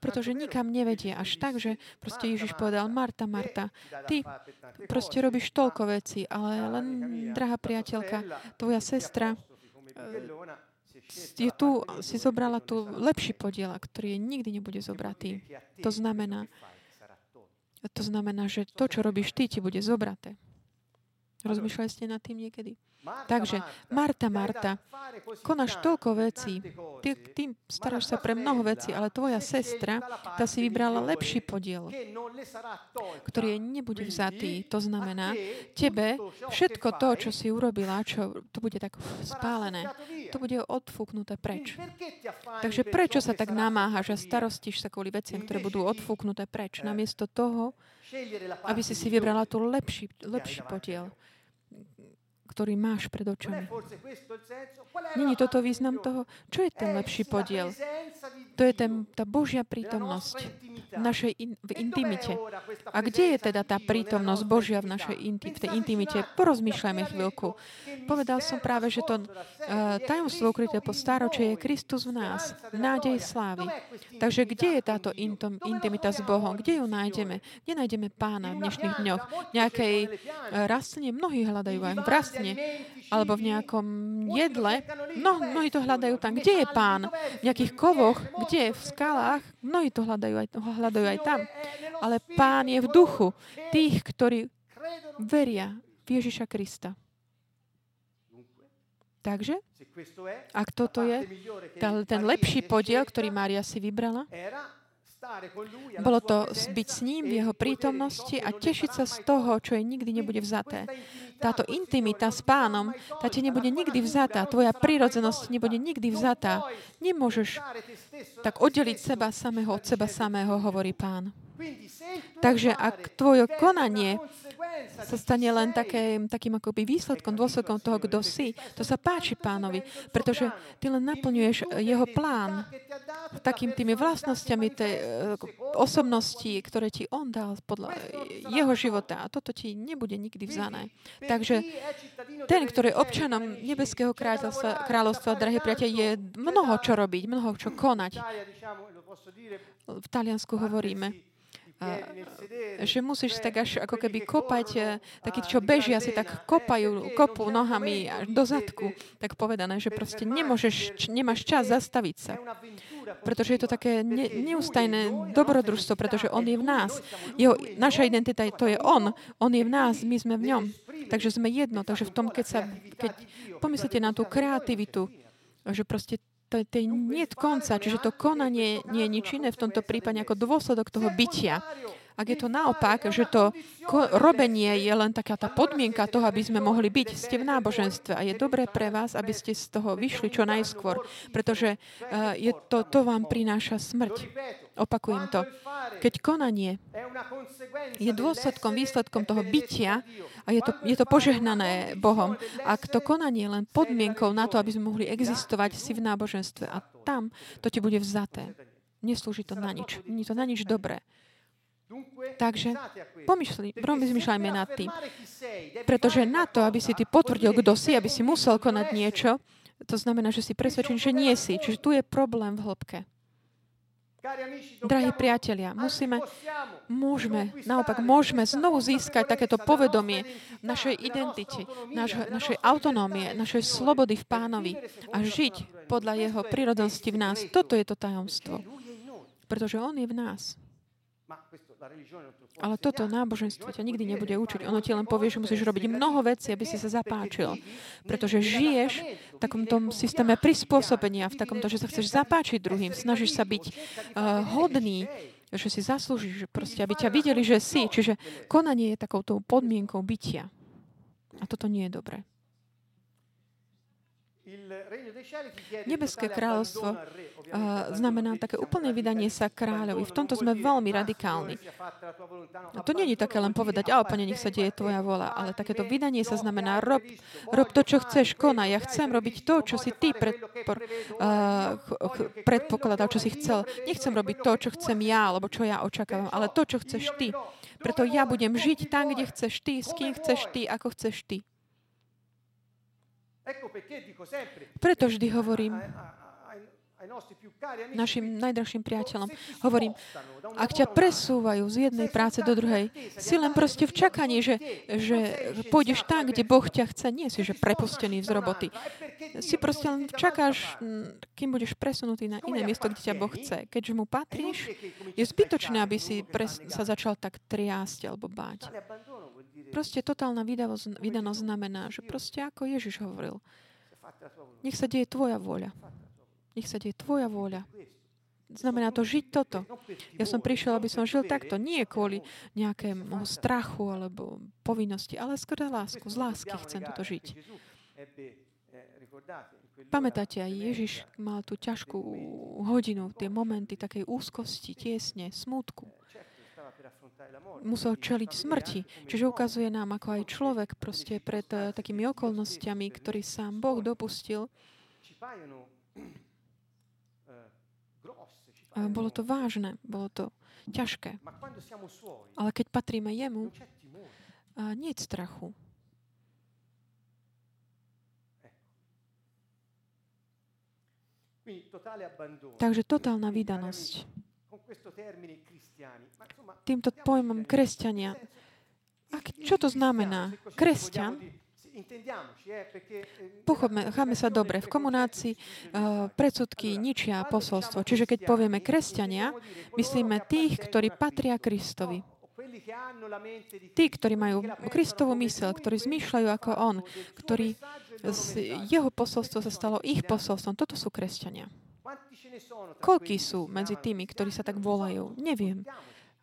Pretože nikam nevedie až tak, že proste Ježiš povedal, Marta, Marta, ty proste robíš toľko vecí, ale len, drahá priateľka, tvoja sestra, je tu, si zobrala tu lepší podiel, ktorý nikdy nebude zobratý. To znamená, to znamená, že to, čo robíš ty, ti bude zobraté. Rozmýšľali ste nad tým niekedy? Takže, Marta, Marta, konáš toľko vecí, ty, ty staráš sa pre mnoho vecí, ale tvoja sestra, tá si vybrala lepší podiel, ktorý jej nebude vzatý. To znamená, tebe všetko to, čo si urobila, čo to bude tak spálené, to bude odfúknuté preč. Takže prečo sa tak namáhaš a starostíš sa kvôli veciam, ktoré budú odfúknuté preč, namiesto toho, aby si si vybrala tu lepší, lepší podiel ktorý máš pred očami. Není toto význam toho? Čo je ten lepší podiel? To je ten, tá Božia prítomnosť v našej in, v intimite. A kde je teda tá prítomnosť Božia v našej inti, v tej intimite? Porozmýšľajme chvíľku. Povedal som práve, že to uh, tajomstvo ukryté po stáročie je Kristus v nás, nádej slávy. Takže kde je táto intom, intimita s Bohom? Kde ju nájdeme? Kde nájdeme pána v dnešných dňoch? Nejakej uh, rastline? Mnohí hľadajú aj v rastline alebo v nejakom jedle. No, mnohí to hľadajú tam. Kde je pán? V nejakých kovoch? Kde? V skalách? Mnohí to hľadajú aj, hľadajú aj tam. Ale pán je v duchu tých, ktorí veria v Ježiša Krista. Takže, ak toto je ten lepší podiel, ktorý Mária si vybrala, bolo to byť s ním v jeho prítomnosti a tešiť sa z toho, čo jej nikdy nebude vzaté. Táto intimita s pánom, tá ti nebude nikdy vzatá. Tvoja prírodzenosť nebude nikdy vzatá. Nemôžeš tak oddeliť seba samého od seba samého, hovorí pán. Takže ak tvoje konanie sa stane len také, takým akoby výsledkom, dôsledkom toho, kto si, to sa páči pánovi, pretože ty len naplňuješ jeho plán takým tými vlastnosťami tej eh, osobnosti, ktoré ti on dal podľa jeho života. A toto ti nebude nikdy vzané. Takže ten, ktorý je občanom Nebeského kráľovstva, kráľovstva drahé priateľ, je mnoho čo robiť, mnoho čo konať. V Taliansku hovoríme, že musíš tak až ako keby kopať, e, takí, čo bežia, si tak kopajú, kopú nohami až do zadku, tak povedané, že proste nemôžeš, nemáš čas zastaviť sa. Pretože je to také ne, neustajné dobrodružstvo, pretože On je v nás. Jeho, naša identita, to je On. On je v nás, my sme v ňom. Takže sme jedno. Takže v tom, keď, sa, keď pomyslíte na tú kreativitu, že proste to, to nie konca, čiže to konanie nie je nič iné v tomto prípade ako dôsledok toho bytia. Ak je to naopak, že to robenie je len taká tá podmienka toho, aby sme mohli byť, ste v náboženstve a je dobré pre vás, aby ste z toho vyšli čo najskôr, pretože uh, je to, to vám prináša smrť. Opakujem to. Keď konanie je dôsledkom, výsledkom toho bytia a je to, je to požehnané Bohom, ak to konanie je len podmienkou na to, aby sme mohli existovať si v náboženstve a tam to ti bude vzaté. Neslúži to na nič. Nie to na nič dobré. Takže pomyšľajme nad tým. Pretože na to, aby si ty potvrdil, kto si, aby si musel konať niečo, to znamená, že si presvedčený, že nie si. Čiže tu je problém v hĺbke. Drahí priatelia, musíme, môžeme, naopak, môžeme znovu získať takéto povedomie našej identity, naš, našej autonómie, našej slobody v pánovi a žiť podľa jeho prírodnosti v nás. Toto je to tajomstvo. Pretože on je v nás. Ale toto náboženstvo ťa nikdy nebude učiť. Ono ti len povie, že musíš robiť mnoho vecí, aby si sa zapáčil. Pretože žiješ v takomto systéme prispôsobenia, v takomto, že sa chceš zapáčiť druhým, snažíš sa byť uh, hodný, že si zaslúžiš, proste, aby ťa videli, že si. Čiže konanie je takouto podmienkou bytia. A toto nie je dobré. Nebeské kráľovstvo znamená také úplné vydanie sa kráľovi. V tomto sme veľmi radikálni. A to je také len povedať, a pane, nech sa deje tvoja vola, ale takéto vydanie sa znamená, rob, rob to, čo chceš, kona. Ja chcem robiť to, čo si ty predpor, uh, predpokladal, čo si chcel. Nechcem robiť to, čo chcem ja, alebo čo ja očakávam, ale to, čo chceš ty. Preto ja budem žiť tam, kde chceš ty, s kým chceš ty, ako chceš ty. Preto vždy hovorím našim najdražším priateľom, hovorím, ak ťa presúvajú z jednej práce do druhej, si len proste v čakaní, že, že pôjdeš tam, kde Boh ťa chce, nie si, že prepustený z roboty. Si proste len čakáš, kým budeš presunutý na iné miesto, kde ťa Boh chce. Keďže mu patríš, je zbytočné, aby si pres, sa začal tak triásť alebo báť. Proste totálna vydanosť znamená, že proste ako Ježiš hovoril, nech sa deje tvoja vôľa. Nech sa deje tvoja vôľa. Znamená to žiť toto. Ja som prišiel, aby som žil takto. Nie kvôli nejakému strachu alebo povinnosti, ale skôr lásku. Z lásky chcem toto žiť. Pamätáte, aj Ježiš mal tú ťažkú hodinu, tie momenty takej úzkosti, tiesne, smútku musel čeliť smrti. Čiže ukazuje nám, ako aj človek proste pred uh, takými okolnostiami, ktorý sám Boh dopustil, A bolo to vážne, bolo to ťažké. Ale keď patríme jemu, nie je strachu. Takže totálna vydanosť. Týmto pojmom kresťania. A čo to znamená? Kresťan Pochopme, cháme sa dobre. V komunácii uh, predsudky ničia posolstvo. Čiže keď povieme kresťania, myslíme tých, ktorí patria Kristovi. Tí, ktorí majú Kristovú mysel, ktorí zmýšľajú ako On, ktorí z jeho posolstvo sa stalo ich posolstvom. Toto sú kresťania. Koľký sú medzi tými, ktorí sa tak volajú? Neviem.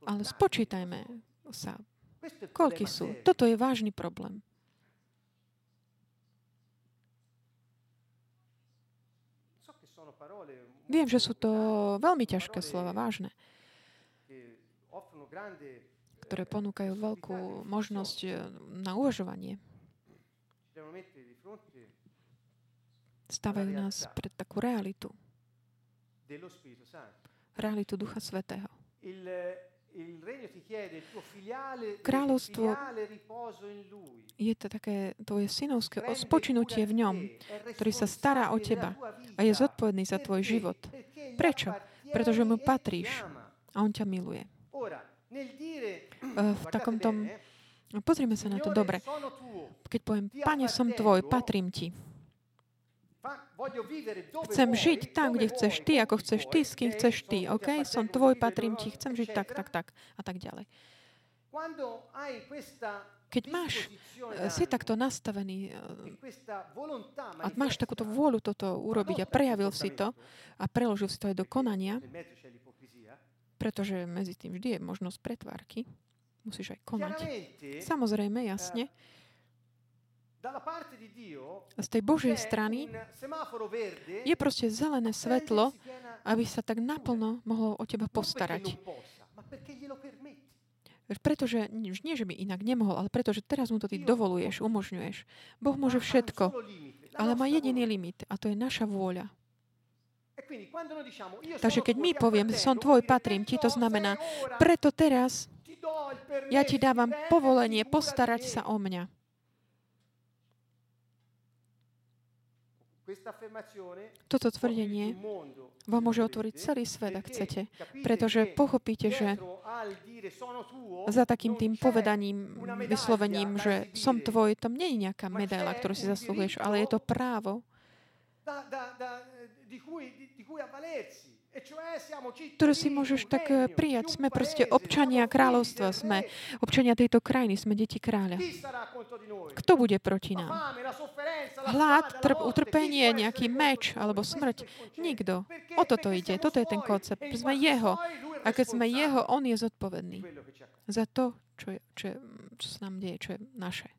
Ale spočítajme sa. Koľký sú? Toto je vážny problém. Viem, že sú to veľmi ťažké slova, vážne, ktoré ponúkajú veľkú možnosť eh, na uvažovanie. Stavajú nás pred takú realitu. Realitu Ducha Svetého. Kráľovstvo je to také tvoje synovské spočinutie v ňom, ktorý sa stará o teba a je zodpovedný za tvoj život. Prečo? Pretože mu patríš a on ťa miluje. V takom tom... Pozrime sa na to dobre. Keď poviem, Pane, som tvoj, patrím ti. Chcem žiť tam, kde chceš ty, ako chceš ty, s kým chceš ty. OK? Som tvoj, patrím ti, chcem žiť tak, tak, tak a tak ďalej. Keď máš, eh, si takto nastavený eh, a máš takúto vôľu toto urobiť a prejavil si to a preložil si to aj do konania, pretože medzi tým vždy je možnosť pretvárky, musíš aj konať. Samozrejme, jasne, z tej Božej strany je proste zelené svetlo, aby sa tak naplno mohlo o teba postarať. Pretože, nie že by inak nemohol, ale pretože teraz mu to ty dovoluješ, umožňuješ. Boh môže všetko, ale má jediný limit a to je naša vôľa. E Takže keď my poviem, som tvoj, patrím ti, to znamená, preto teraz ja ti dávam povolenie postarať sa o mňa. Toto tvrdenie vám môže otvoriť celý svet, ak chcete, pretože pochopíte, že za takým tým povedaním, vyslovením, že som tvoj, tam nie je nejaká medaila, ktorú si zaslúhuješ, ale je to právo, ktoré si môžeš tak eh, prijať. Sme proste občania kráľovstva, sme občania tejto krajiny, sme deti kráľa. Kto bude proti nám? Hlad, trp, utrpenie, nejaký meč alebo smrť? Nikto. O toto ide. Toto je ten koncept. Sme jeho. A keď sme jeho, on je zodpovedný za to, čo, je, čo, je, čo sa nám deje, čo je naše.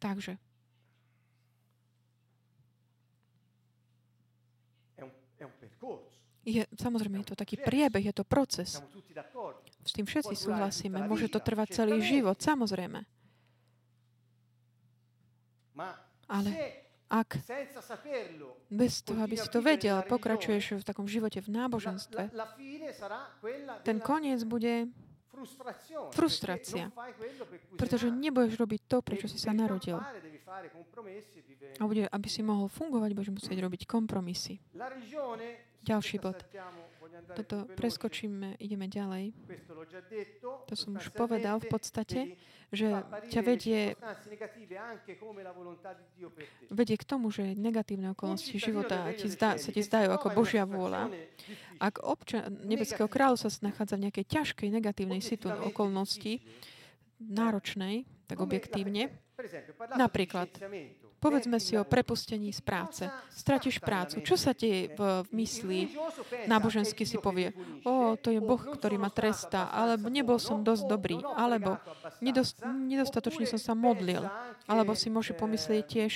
Takže Je, samozrejme, je to taký priebeh, je to proces. S tým všetci súhlasíme. Môže to trvať celý život, samozrejme. Ale ak bez toho, aby si to vedel, pokračuješ v takom živote v náboženstve, ten koniec bude frustrácia. Pretože nebudeš robiť to, prečo si sa narodil. A bude, aby si mohol fungovať, budeš musieť robiť kompromisy. Ďalší bod. Toto preskočíme, ideme ďalej. To som už povedal v podstate, že ťa vedie, vedie k tomu, že negatívne okolnosti života ti zdá, sa ti zdajú ako Božia vôľa. Ak občan Nebeského kráľu sa nachádza v nejakej ťažkej negatívnej situácii, okolnosti, náročnej, tak objektívne, napríklad Povedzme si o prepustení z práce. Stratíš prácu. Čo sa ti v, v mysli nábožensky si povie? O, to je Boh, ktorý ma trestá. Alebo nebol som dosť dobrý. Alebo nedost, nedostatočne som sa modlil. Alebo si môže pomyslieť tiež,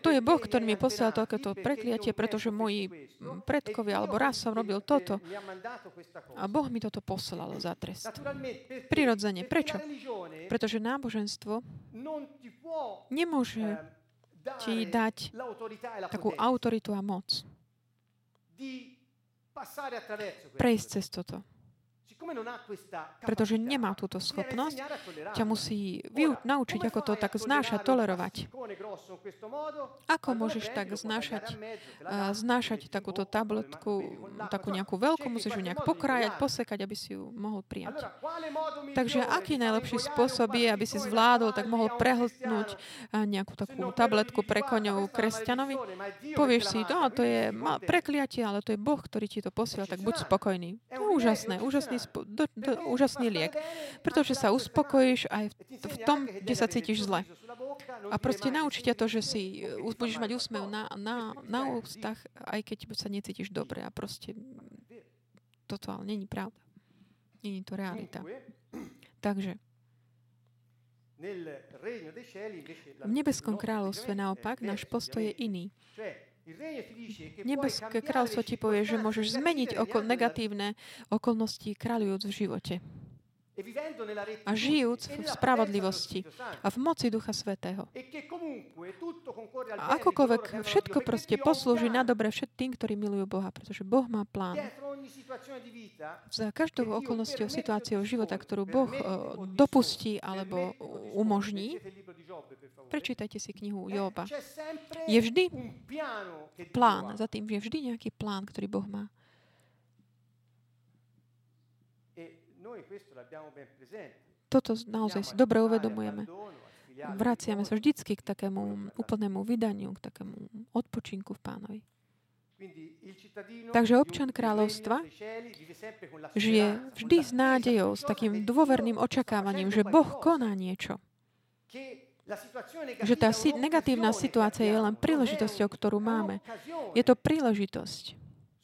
to je Boh, ktorý mi posielal takéto prekliatie, pretože moji predkovia, alebo raz som robil toto. A Boh mi toto poslal za trest. Prirodzene. Prečo? Pretože náboženstvo nemôže ti dať takú autoritu a moc. prejsť cez toto pretože nemá túto schopnosť, ťa musí vyu- naučiť, ako to tak znášať, tolerovať. Ako môžeš tak znášať, uh, znášať takúto tabletku, takú nejakú veľkú, musíš ju nejak pokrájať, posekať, aby si ju mohol prijať. Takže aký najlepší spôsob je, aby si zvládol, tak mohol prehltnúť nejakú takú tabletku pre koňovú kresťanovi? Povieš si, no, to je prekliatie, ale to je Boh, ktorý ti to posiela, tak buď spokojný. Úžasné, úžasný do, do, úžasný liek, pretože sa uspokojíš aj v, v tom, kde sa cítiš zle. A proste naučí ťa to, že si budeš mať úsmev na, na, na ústach, aj keď sa necítiš dobre. A proste toto ale není pravda. Není to realita. Takže v nebeskom kráľovstve naopak náš postoj je iný. Nebeské kráľstvo ti povie, že môžeš zmeniť okol, negatívne okolnosti kráľujúc v živote. A žijúc v spravodlivosti a v moci Ducha Svetého. A akokoľvek všetko proste poslúži na dobre všetkým, ktorí milujú Boha, pretože Boh má plán. Za každou okolnosťou, situáciou života, ktorú Boh dopustí alebo umožní, Prečítajte si knihu eh, Joba. Je vždy plán, za tým je vždy nejaký plán, ktorý Boh má. E Toto naozaj si dobre uvedomujeme. Vraciame sa vždycky k takému úplnému vydaniu, k takému odpočinku v pánovi. Takže občan kráľovstva žije vždy s nádejou, s takým dôverným očakávaním, že Boh koná niečo že tá negatívna situácia je len príležitosťou, ktorú máme. Je to príležitosť.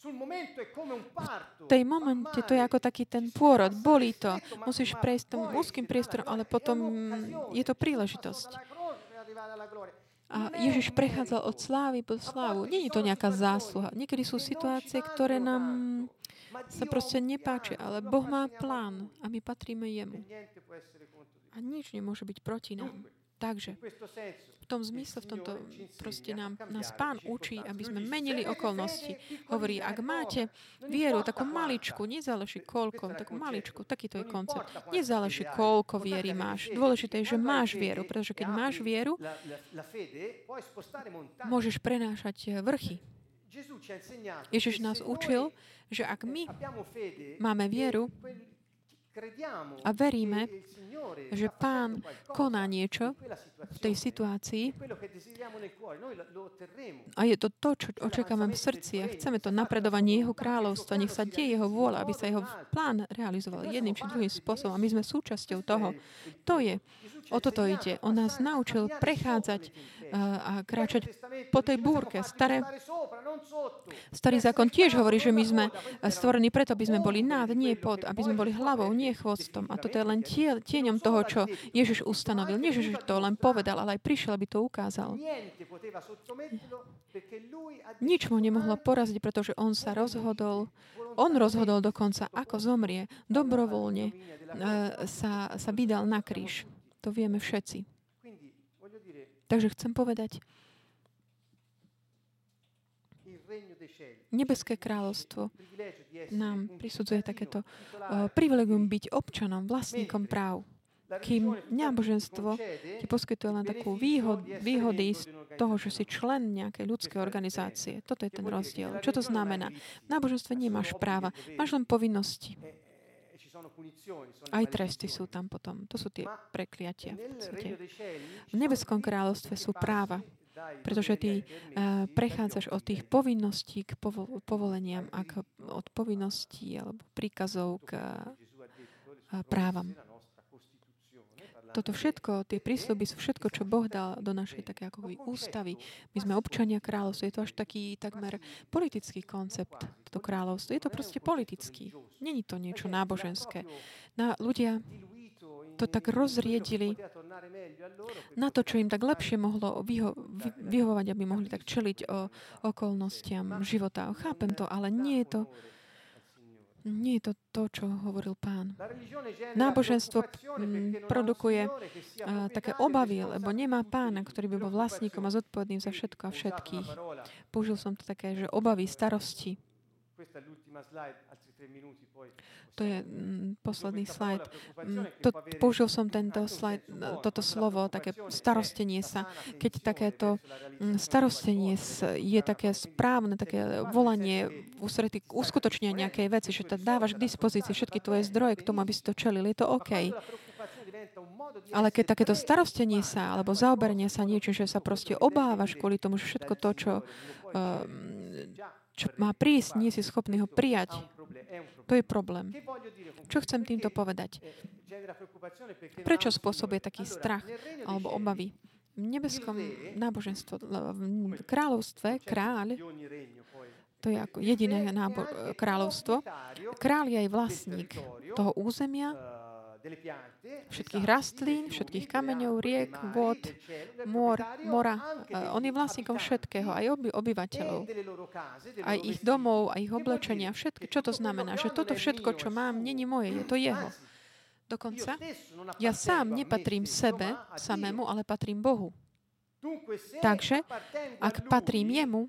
V tej momente to je ako taký ten pôrod. Bolí to. Musíš prejsť tom úzkým priestorom, ale potom je to príležitosť. A Ježiš prechádzal od slávy po slávu. Nie je to nejaká zásluha. Niekedy sú situácie, ktoré nám sa proste nepáčia, ale Boh má plán a my patríme jemu. A nič nemôže byť proti nám. Takže v tom zmysle, v tomto proste nám, nás pán učí, aby sme menili okolnosti. Hovorí, ak máte vieru, takú maličku, nezáleží koľko, takú maličku, takýto je koncept. Nezáleží koľko viery máš. Dôležité je, že máš vieru, pretože keď máš vieru, môžeš prenášať vrchy. Ježiš nás učil, že ak my máme vieru, a veríme, že Pán koná niečo v tej situácii. A je to to, čo očakávame v srdci a chceme to napredovanie Jeho kráľovstva. Nech sa deje Jeho vôľa, aby sa Jeho plán realizoval jedným či druhým spôsobom a my sme súčasťou toho. To je O toto ide. On nás naučil prechádzať eh, a kráčať po tej búrke. Staré, starý zákon tiež hovorí, že my sme stvorení preto, aby sme boli nad, nie pod, aby sme boli hlavou, nie chvostom. A toto je len tie, tieňom toho, čo Ježiš ustanovil. Nie, že to len povedal, ale aj prišiel, aby to ukázal. Nič mu nemohlo poraziť, pretože on sa rozhodol, on rozhodol dokonca, ako zomrie, dobrovoľne eh, sa, sa vydal na kríž. To vieme všetci. Takže chcem povedať, Nebeské kráľovstvo nám prisudzuje takéto uh, privilegium byť občanom, vlastníkom práv. Kým náboženstvo ti poskytuje len takú výhod, výhody z toho, že si člen nejakej ľudskej organizácie. Toto je ten rozdiel. Čo to znamená? V náboženstve nemáš práva, máš len povinnosti. Aj tresty sú tam potom. To sú tie prekliatia. V nebeskom kráľovstve sú práva, pretože ty uh, prechádzaš od tých povinností k povo- povoleniam a k, od povinností alebo príkazov k uh, právam toto všetko, tie prísľuby sú všetko, čo Boh dal do našej také ako ústavy. My sme občania kráľovstva. Je to až taký takmer politický koncept, toto kráľovstvo. Je to proste politický. Není to niečo náboženské. Na, ľudia to tak rozriedili na to, čo im tak lepšie mohlo vyho- vy- vyhovovať, aby mohli tak čeliť o okolnostiam života. Chápem to, ale nie je to nie je to to, čo hovoril pán. Náboženstvo mm, produkuje uh, také obavy, lebo nemá pána, ktorý by bol vlastníkom a zodpovedným za všetko a všetkých. Použil som to také, že obavy, starosti. To je mm, posledný slajd. Mm, to, použil som tento slajd, toto slovo, také starostenie sa. Keď takéto mm, starostenie je také správne, také volanie ústretí uskutočnia nejakej veci, že to dávaš k dispozícii všetky tvoje zdroje k tomu, aby si to čelil, je to OK. Ale keď takéto starostenie sa alebo zaoberanie sa niečo, že sa proste obávaš kvôli tomu, že všetko to, čo, čo má prísť, nie si schopný ho prijať, to je problém. Čo chcem týmto povedať? Prečo spôsobuje taký strach alebo obavy? V nebeskom náboženstve, v kráľovstve, kráľ, to je ako jediné nábo- kráľovstvo, kráľ je aj vlastník toho územia, všetkých rastlín, všetkých kameňov, riek, vod, mor, mora. On je vlastníkom všetkého, aj oby, obyvateľov, aj ich domov, aj ich oblečenia, všetko. Čo to znamená? Že toto všetko, čo mám, není moje, je to jeho. Dokonca ja sám nepatrím sebe samému, ale patrím Bohu. Takže, ak patrím jemu,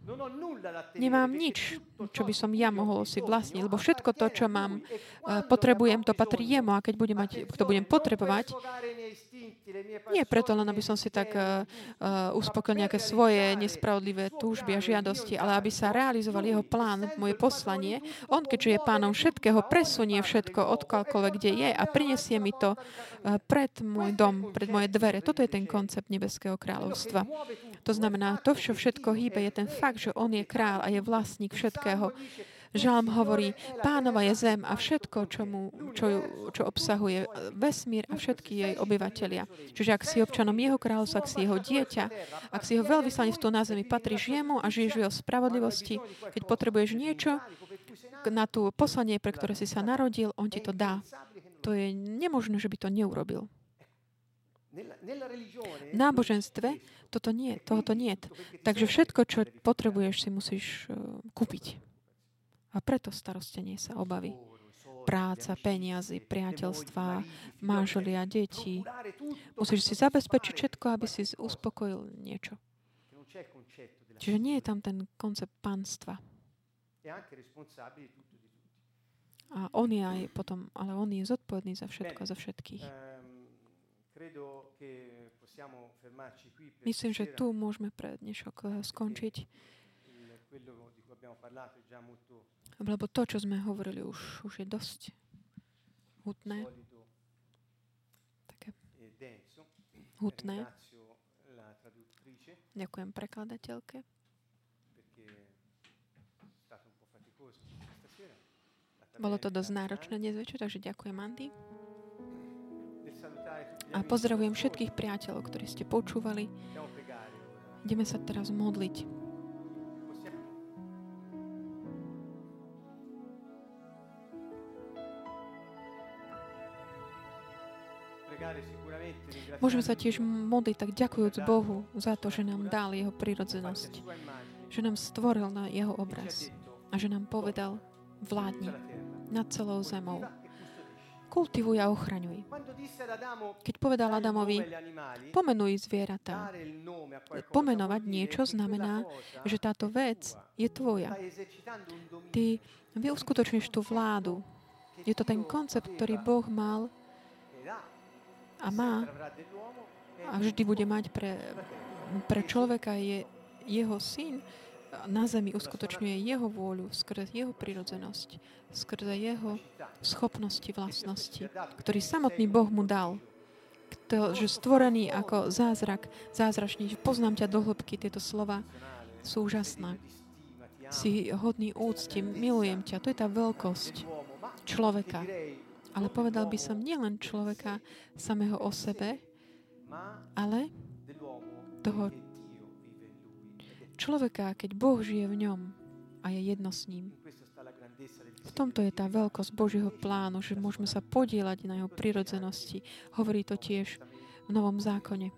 nemám nič, čo by som ja mohol si vlastniť, lebo všetko to, čo mám, eh, potrebujem, to patrí jemu a keď budem mať, to budem potrebovať, nie preto len, aby som si tak uh, uspokojil nejaké svoje nespravodlivé túžby a žiadosti, ale aby sa realizoval jeho plán, moje poslanie. On, keďže je pánom všetkého, presunie všetko odkiaľkoľvek, kde je a prinesie mi to uh, pred môj dom, pred moje dvere. Toto je ten koncept Nebeského kráľovstva. To znamená, to, čo všetko hýbe, je ten fakt, že on je král a je vlastník všetkého. Žalm hovorí, pánova je zem a všetko, čo, mu, čo, čo obsahuje vesmír a všetky jej obyvateľia. Čiže ak si občanom jeho kráľovstva, ak si jeho dieťa, ak si jeho veľvyslanec tu na zemi, patríš jemu a žiješ v jeho spravodlivosti, keď potrebuješ niečo na tú poslanie, pre ktoré si sa narodil, on ti to dá. To je nemožné, že by to neurobil. V náboženstve toto nie, tohoto nie. Takže všetko, čo potrebuješ, si musíš uh, kúpiť. A preto starostenie sa obavy. Práca, peniazy, priateľstva, manželia, deti. Musíš si zabezpečiť všetko, aby si uspokojil niečo. Čiže nie je tam ten koncept panstva. A on je aj potom, ale on je zodpovedný za všetko, za všetkých. Myslím, že tu môžeme pre dnešok eh, skončiť. Lebo to, čo sme hovorili, už, už je dosť hutné. Také hutné. Ďakujem prekladateľke. Bolo to dosť náročné dnes večer, takže ďakujem, Andy. A pozdravujem všetkých priateľov, ktorí ste počúvali. Ideme sa teraz modliť. Môžeme sa tiež modliť tak ďakujúc Bohu za to, že nám dal Jeho prirodzenosť. Že nám stvoril na Jeho obraz. A že nám povedal, vládni nad celou zemou. Kultivuj a ochraňuj. Keď povedal Adamovi, pomenuj zvieratá. Pomenovať niečo znamená, že táto vec je tvoja. Ty vyuskutočníš tú vládu. Je to ten koncept, ktorý Boh mal a má a vždy bude mať pre, pre človeka je jeho syn na zemi uskutočňuje jeho vôľu skrze jeho prirodzenosť, skrze jeho schopnosti, vlastnosti, ktorý samotný Boh mu dal. To, že stvorený ako zázrak, zázračný, poznám ťa do hĺbky, tieto slova sú úžasné. Si hodný úcti, milujem ťa. To je tá veľkosť človeka. Ale povedal by som nielen človeka samého o sebe, ale toho človeka, keď Boh žije v ňom a je jedno s ním. V tomto je tá veľkosť Božieho plánu, že môžeme sa podielať na jeho prirodzenosti. Hovorí to tiež v Novom zákone.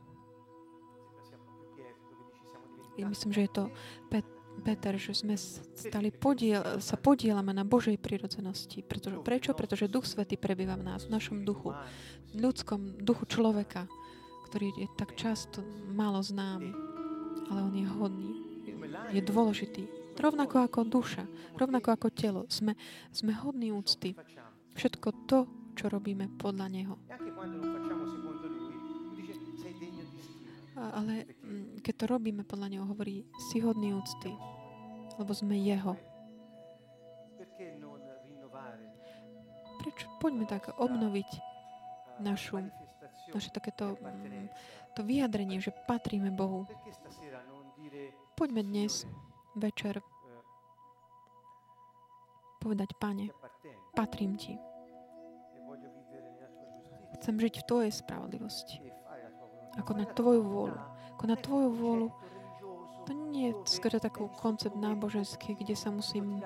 Myslím, že je to Peter, že sme stali podiel, sa podielame na Božej prirodzenosti. Pretože, prečo? Pretože Duch Svety prebýva v nás, v našom duchu, v ľudskom duchu človeka, ktorý je tak často málo známy, ale on je hodný, je dôležitý. rovnako ako duša, rovnako ako telo. Sme, sme hodní úcty. Všetko to, čo robíme podľa Neho. Ale mm, keď to robíme podľa Neho, hovorí, si hodný úcty, lebo sme Jeho. Prečo? Poďme tak obnoviť našu, naše takéto mm, to vyjadrenie, že patríme Bohu. Poďme dnes večer povedať, Pane, patrím Ti. Chcem žiť v Tvojej spravodlivosti. Ako na Tvoju vôľu. Ako na Tvoju vôľu. To nie je skôr taký koncept náboženský, kde sa musím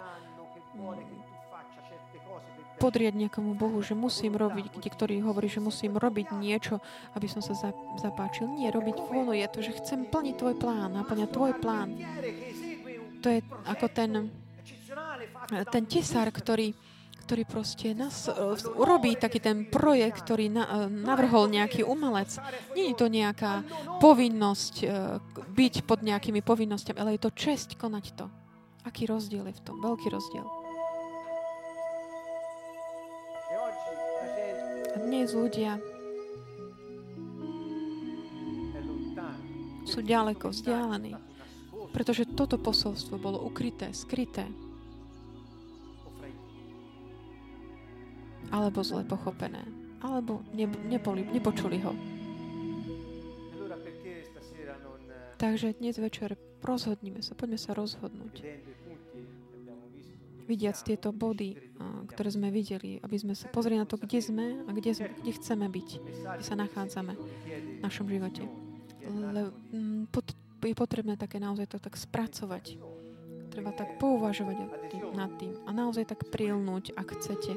podriať nejakomu Bohu, že musím robiť, kde ktorý hovorí, že musím robiť niečo, aby som sa zapáčil. Nie, robiť vôľu je to, že chcem plniť tvoj plán, naplňať tvoj plán. To je ako ten, ten tesár, ktorý, ktorý proste nás uh, urobí taký ten projekt, ktorý na, uh, navrhol nejaký umelec. Nie je to nejaká povinnosť uh, byť pod nejakými povinnosťami, ale je to česť konať to. Aký rozdiel je v tom? Veľký rozdiel. A dnes ľudia sú ďaleko, vzdialení, pretože toto posolstvo bolo ukryté, skryté, alebo zle pochopené, alebo ne, neboli, nepočuli ho. Takže dnes večer rozhodnime sa, poďme sa rozhodnúť vidiac tieto body, ktoré sme videli, aby sme sa pozreli na to, kde sme a kde, sme, kde chceme byť, kde sa nachádzame v našom živote. Le, je potrebné také naozaj to tak spracovať. Treba tak pouvažovať nad tým a naozaj tak prilnúť, ak chcete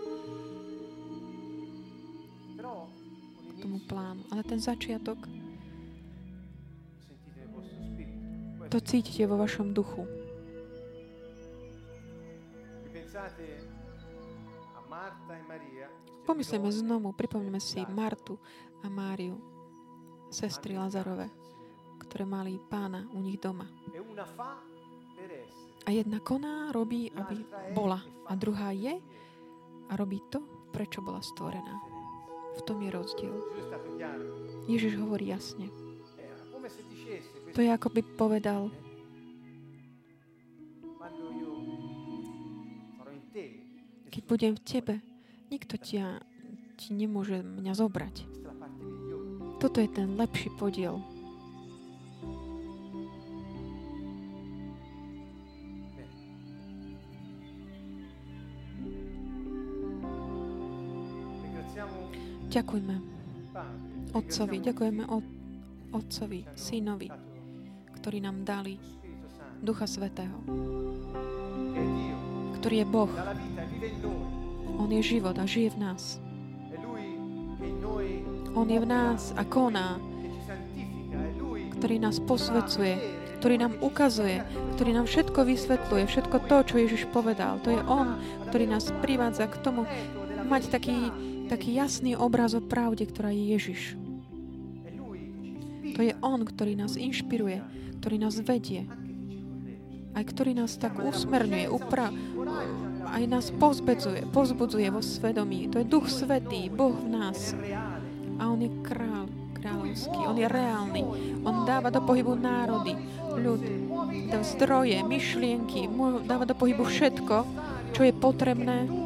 plánu. Ale ten začiatok to cítite vo vašom duchu. Pomyslíme znovu, pripomneme si Martu a Máriu, sestry Lazarove, ktoré mali pána u nich doma. A jedna koná, robí, aby bola. A druhá je a robí to, prečo bola stvorená. V tom je rozdiel. Ježiš hovorí jasne. To je ako by povedal, keď budem v tebe, nikto tia, ti nemôže mňa zobrať. Toto je ten lepší podiel. Ďakujeme Otcovi, ďakujeme Otcovi, Synovi, ktorí nám dali Ducha Svetého, ktorý je Boh, on je život a žije v nás. On je v nás a koná, ktorý nás posvecuje, ktorý nám ukazuje, ktorý nám všetko vysvetľuje, všetko to, čo Ježiš povedal. To je On, ktorý nás privádza k tomu mať taký, taký jasný obraz o pravde, ktorá je Ježiš. To je On, ktorý nás inšpiruje, ktorý nás vedie, aj ktorý nás tak usmerňuje, upra- aj nás pozbedzuje, pozbudzuje vo svedomí. To je Duch Svetý, Boh v nás. A On je král, kráľovský, On je reálny. On dáva do pohybu národy, ľud, zdroje, myšlienky, dáva do pohybu všetko, čo je potrebné,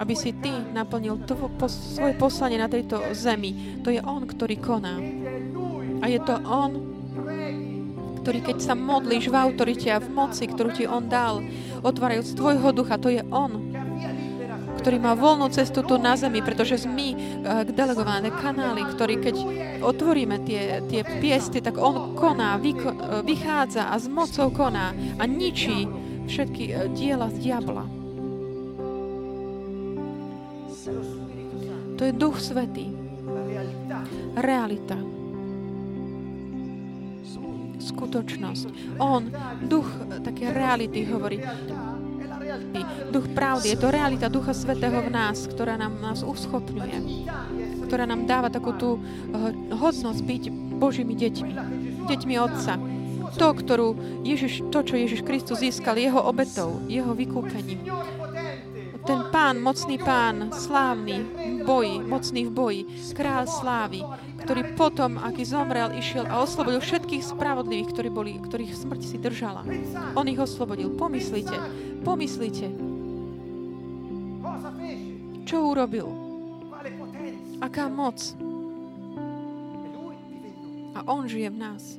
aby si ty naplnil tvo, po, svoje poslanie na tejto zemi. To je On, ktorý koná. A je to On, ktorý keď sa modlíš v autorite a v moci, ktorú ti On dal, otvárajúc tvojho ducha, to je On, ktorý má voľnú cestu tu na zemi, pretože my uh, delegované kanály, ktorý keď otvoríme tie, tie piesty, tak On koná, vyko, uh, vychádza a s mocou koná a ničí všetky uh, diela z diabla. To je Duch Svetý. Realita skutočnosť. On, duch také reality hovorí. Duch pravdy, je to realita Ducha Svetého v nás, ktorá nám nás uschopňuje, ktorá nám dáva takú tú eh, hodnosť byť Božími deťmi, deťmi Otca. to, ktorú Ježiš, to, čo Ježiš Kristus získal, jeho obetou, jeho vykúpením. Ten pán, mocný pán, slávny v boji, mocný v boji, král slávy, ktorý potom, aký zomrel, išiel a oslobodil všetkých spravodlivých, ktorí boli, ktorých smrť si držala. On ich oslobodil. Pomyslite, pomyslite, čo urobil? Aká moc? A On žije v nás.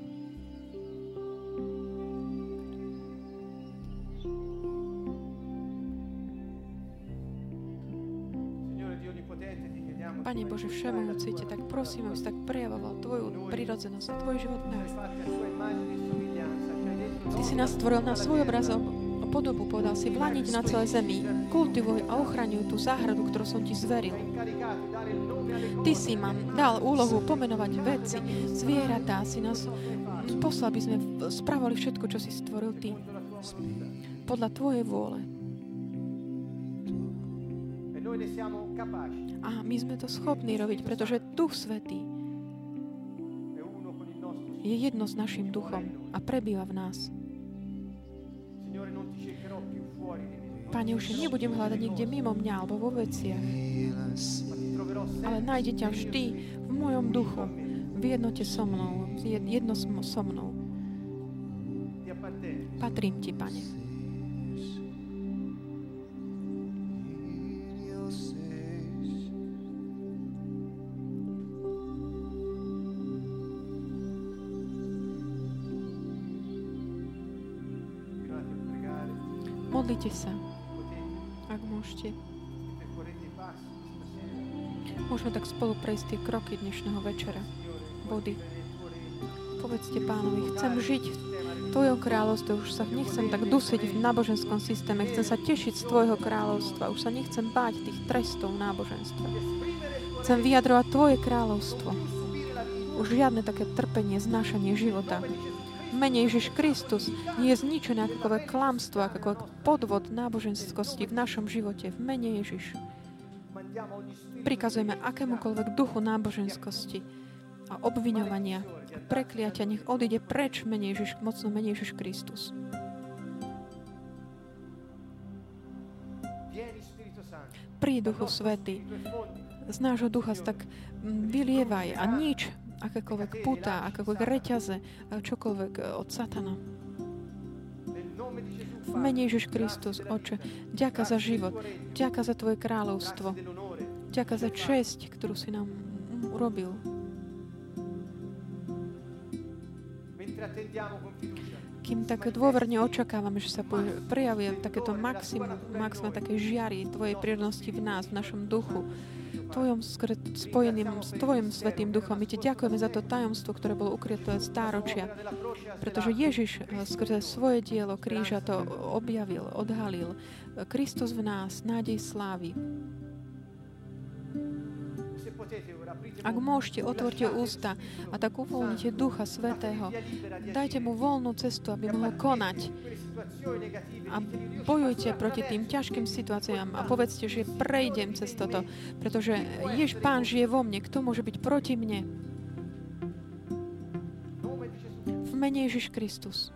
Pane Bože, všemohúci, tak prosím, aby si tak prejavoval Tvoju prirodzenosť a Tvoj život nás. Ty si nás stvoril na svoj obraz a podobu, povedal si, vlániť na celé zemi, kultivuj a ochraňuj tú záhradu, ktorú som ti zveril. Ty si mám dal úlohu pomenovať veci, zvieratá, si nás poslal, aby sme spravili všetko, čo si stvoril Ty. Podľa Tvojej vôle. A my sme to schopní robiť, pretože Duch Svetý je jedno s našim duchom a prebýva v nás. Pane, už nebudem hľadať niekde mimo mňa alebo vo veciach, ale nájde ťa vždy v mojom duchu, v jednote so mnou, jedno so mnou. Patrím Ti, Pane. Modlite sa, ak môžete. Môžeme tak spolu prejsť tie kroky dnešného večera. Body. Povedzte pánovi, chcem žiť v Tvojom kráľovstve, už sa nechcem tak dusiť v náboženskom systéme, chcem sa tešiť z Tvojho kráľovstva, už sa nechcem báť tých trestov náboženstva. Chcem vyjadrovať Tvoje kráľovstvo. Už žiadne také trpenie, znášanie života mene Ježiš Kristus nie je zničené akokoľvek klamstvo, akokoľvek podvod náboženskosti v našom živote. V mene Ježiš. Prikazujeme akémukoľvek duchu náboženskosti a obviňovania a prekliatia, nech odíde preč mene Ježiš, mocno mene Ježiš Kristus. Príď, Duchu Svety, z nášho ducha tak vylievaj a nič akékoľvek puta, akékoľvek reťaze, čokoľvek e, od Satana. V mene Ježiš Kristus, Oče, ďaká za život, ďaká za Tvoje kráľovstvo, ďaká za česť, ktorú si nám urobil. Kým tak dôverne očakávame, že sa prejavuje takéto maximum, maximum také žiary Tvojej prírodnosti v nás, v našom duchu, tvojom spojeným s Tvojim Svetým Duchom. My Ti ďakujeme za to tajomstvo, ktoré bolo ukryté stáročia. Pretože Ježiš eh, skrze svoje dielo kríža to objavil, odhalil. Kristus v nás, nádej slávy. Ak môžete, otvorte ústa a tak uvoľnite Ducha Svetého. Dajte mu voľnú cestu, aby mohol konať. A bojujte proti tým ťažkým situáciám a povedzte, že prejdem cez toto, pretože Jež Pán žije vo mne. Kto môže byť proti mne? V mene Ježiš Kristus.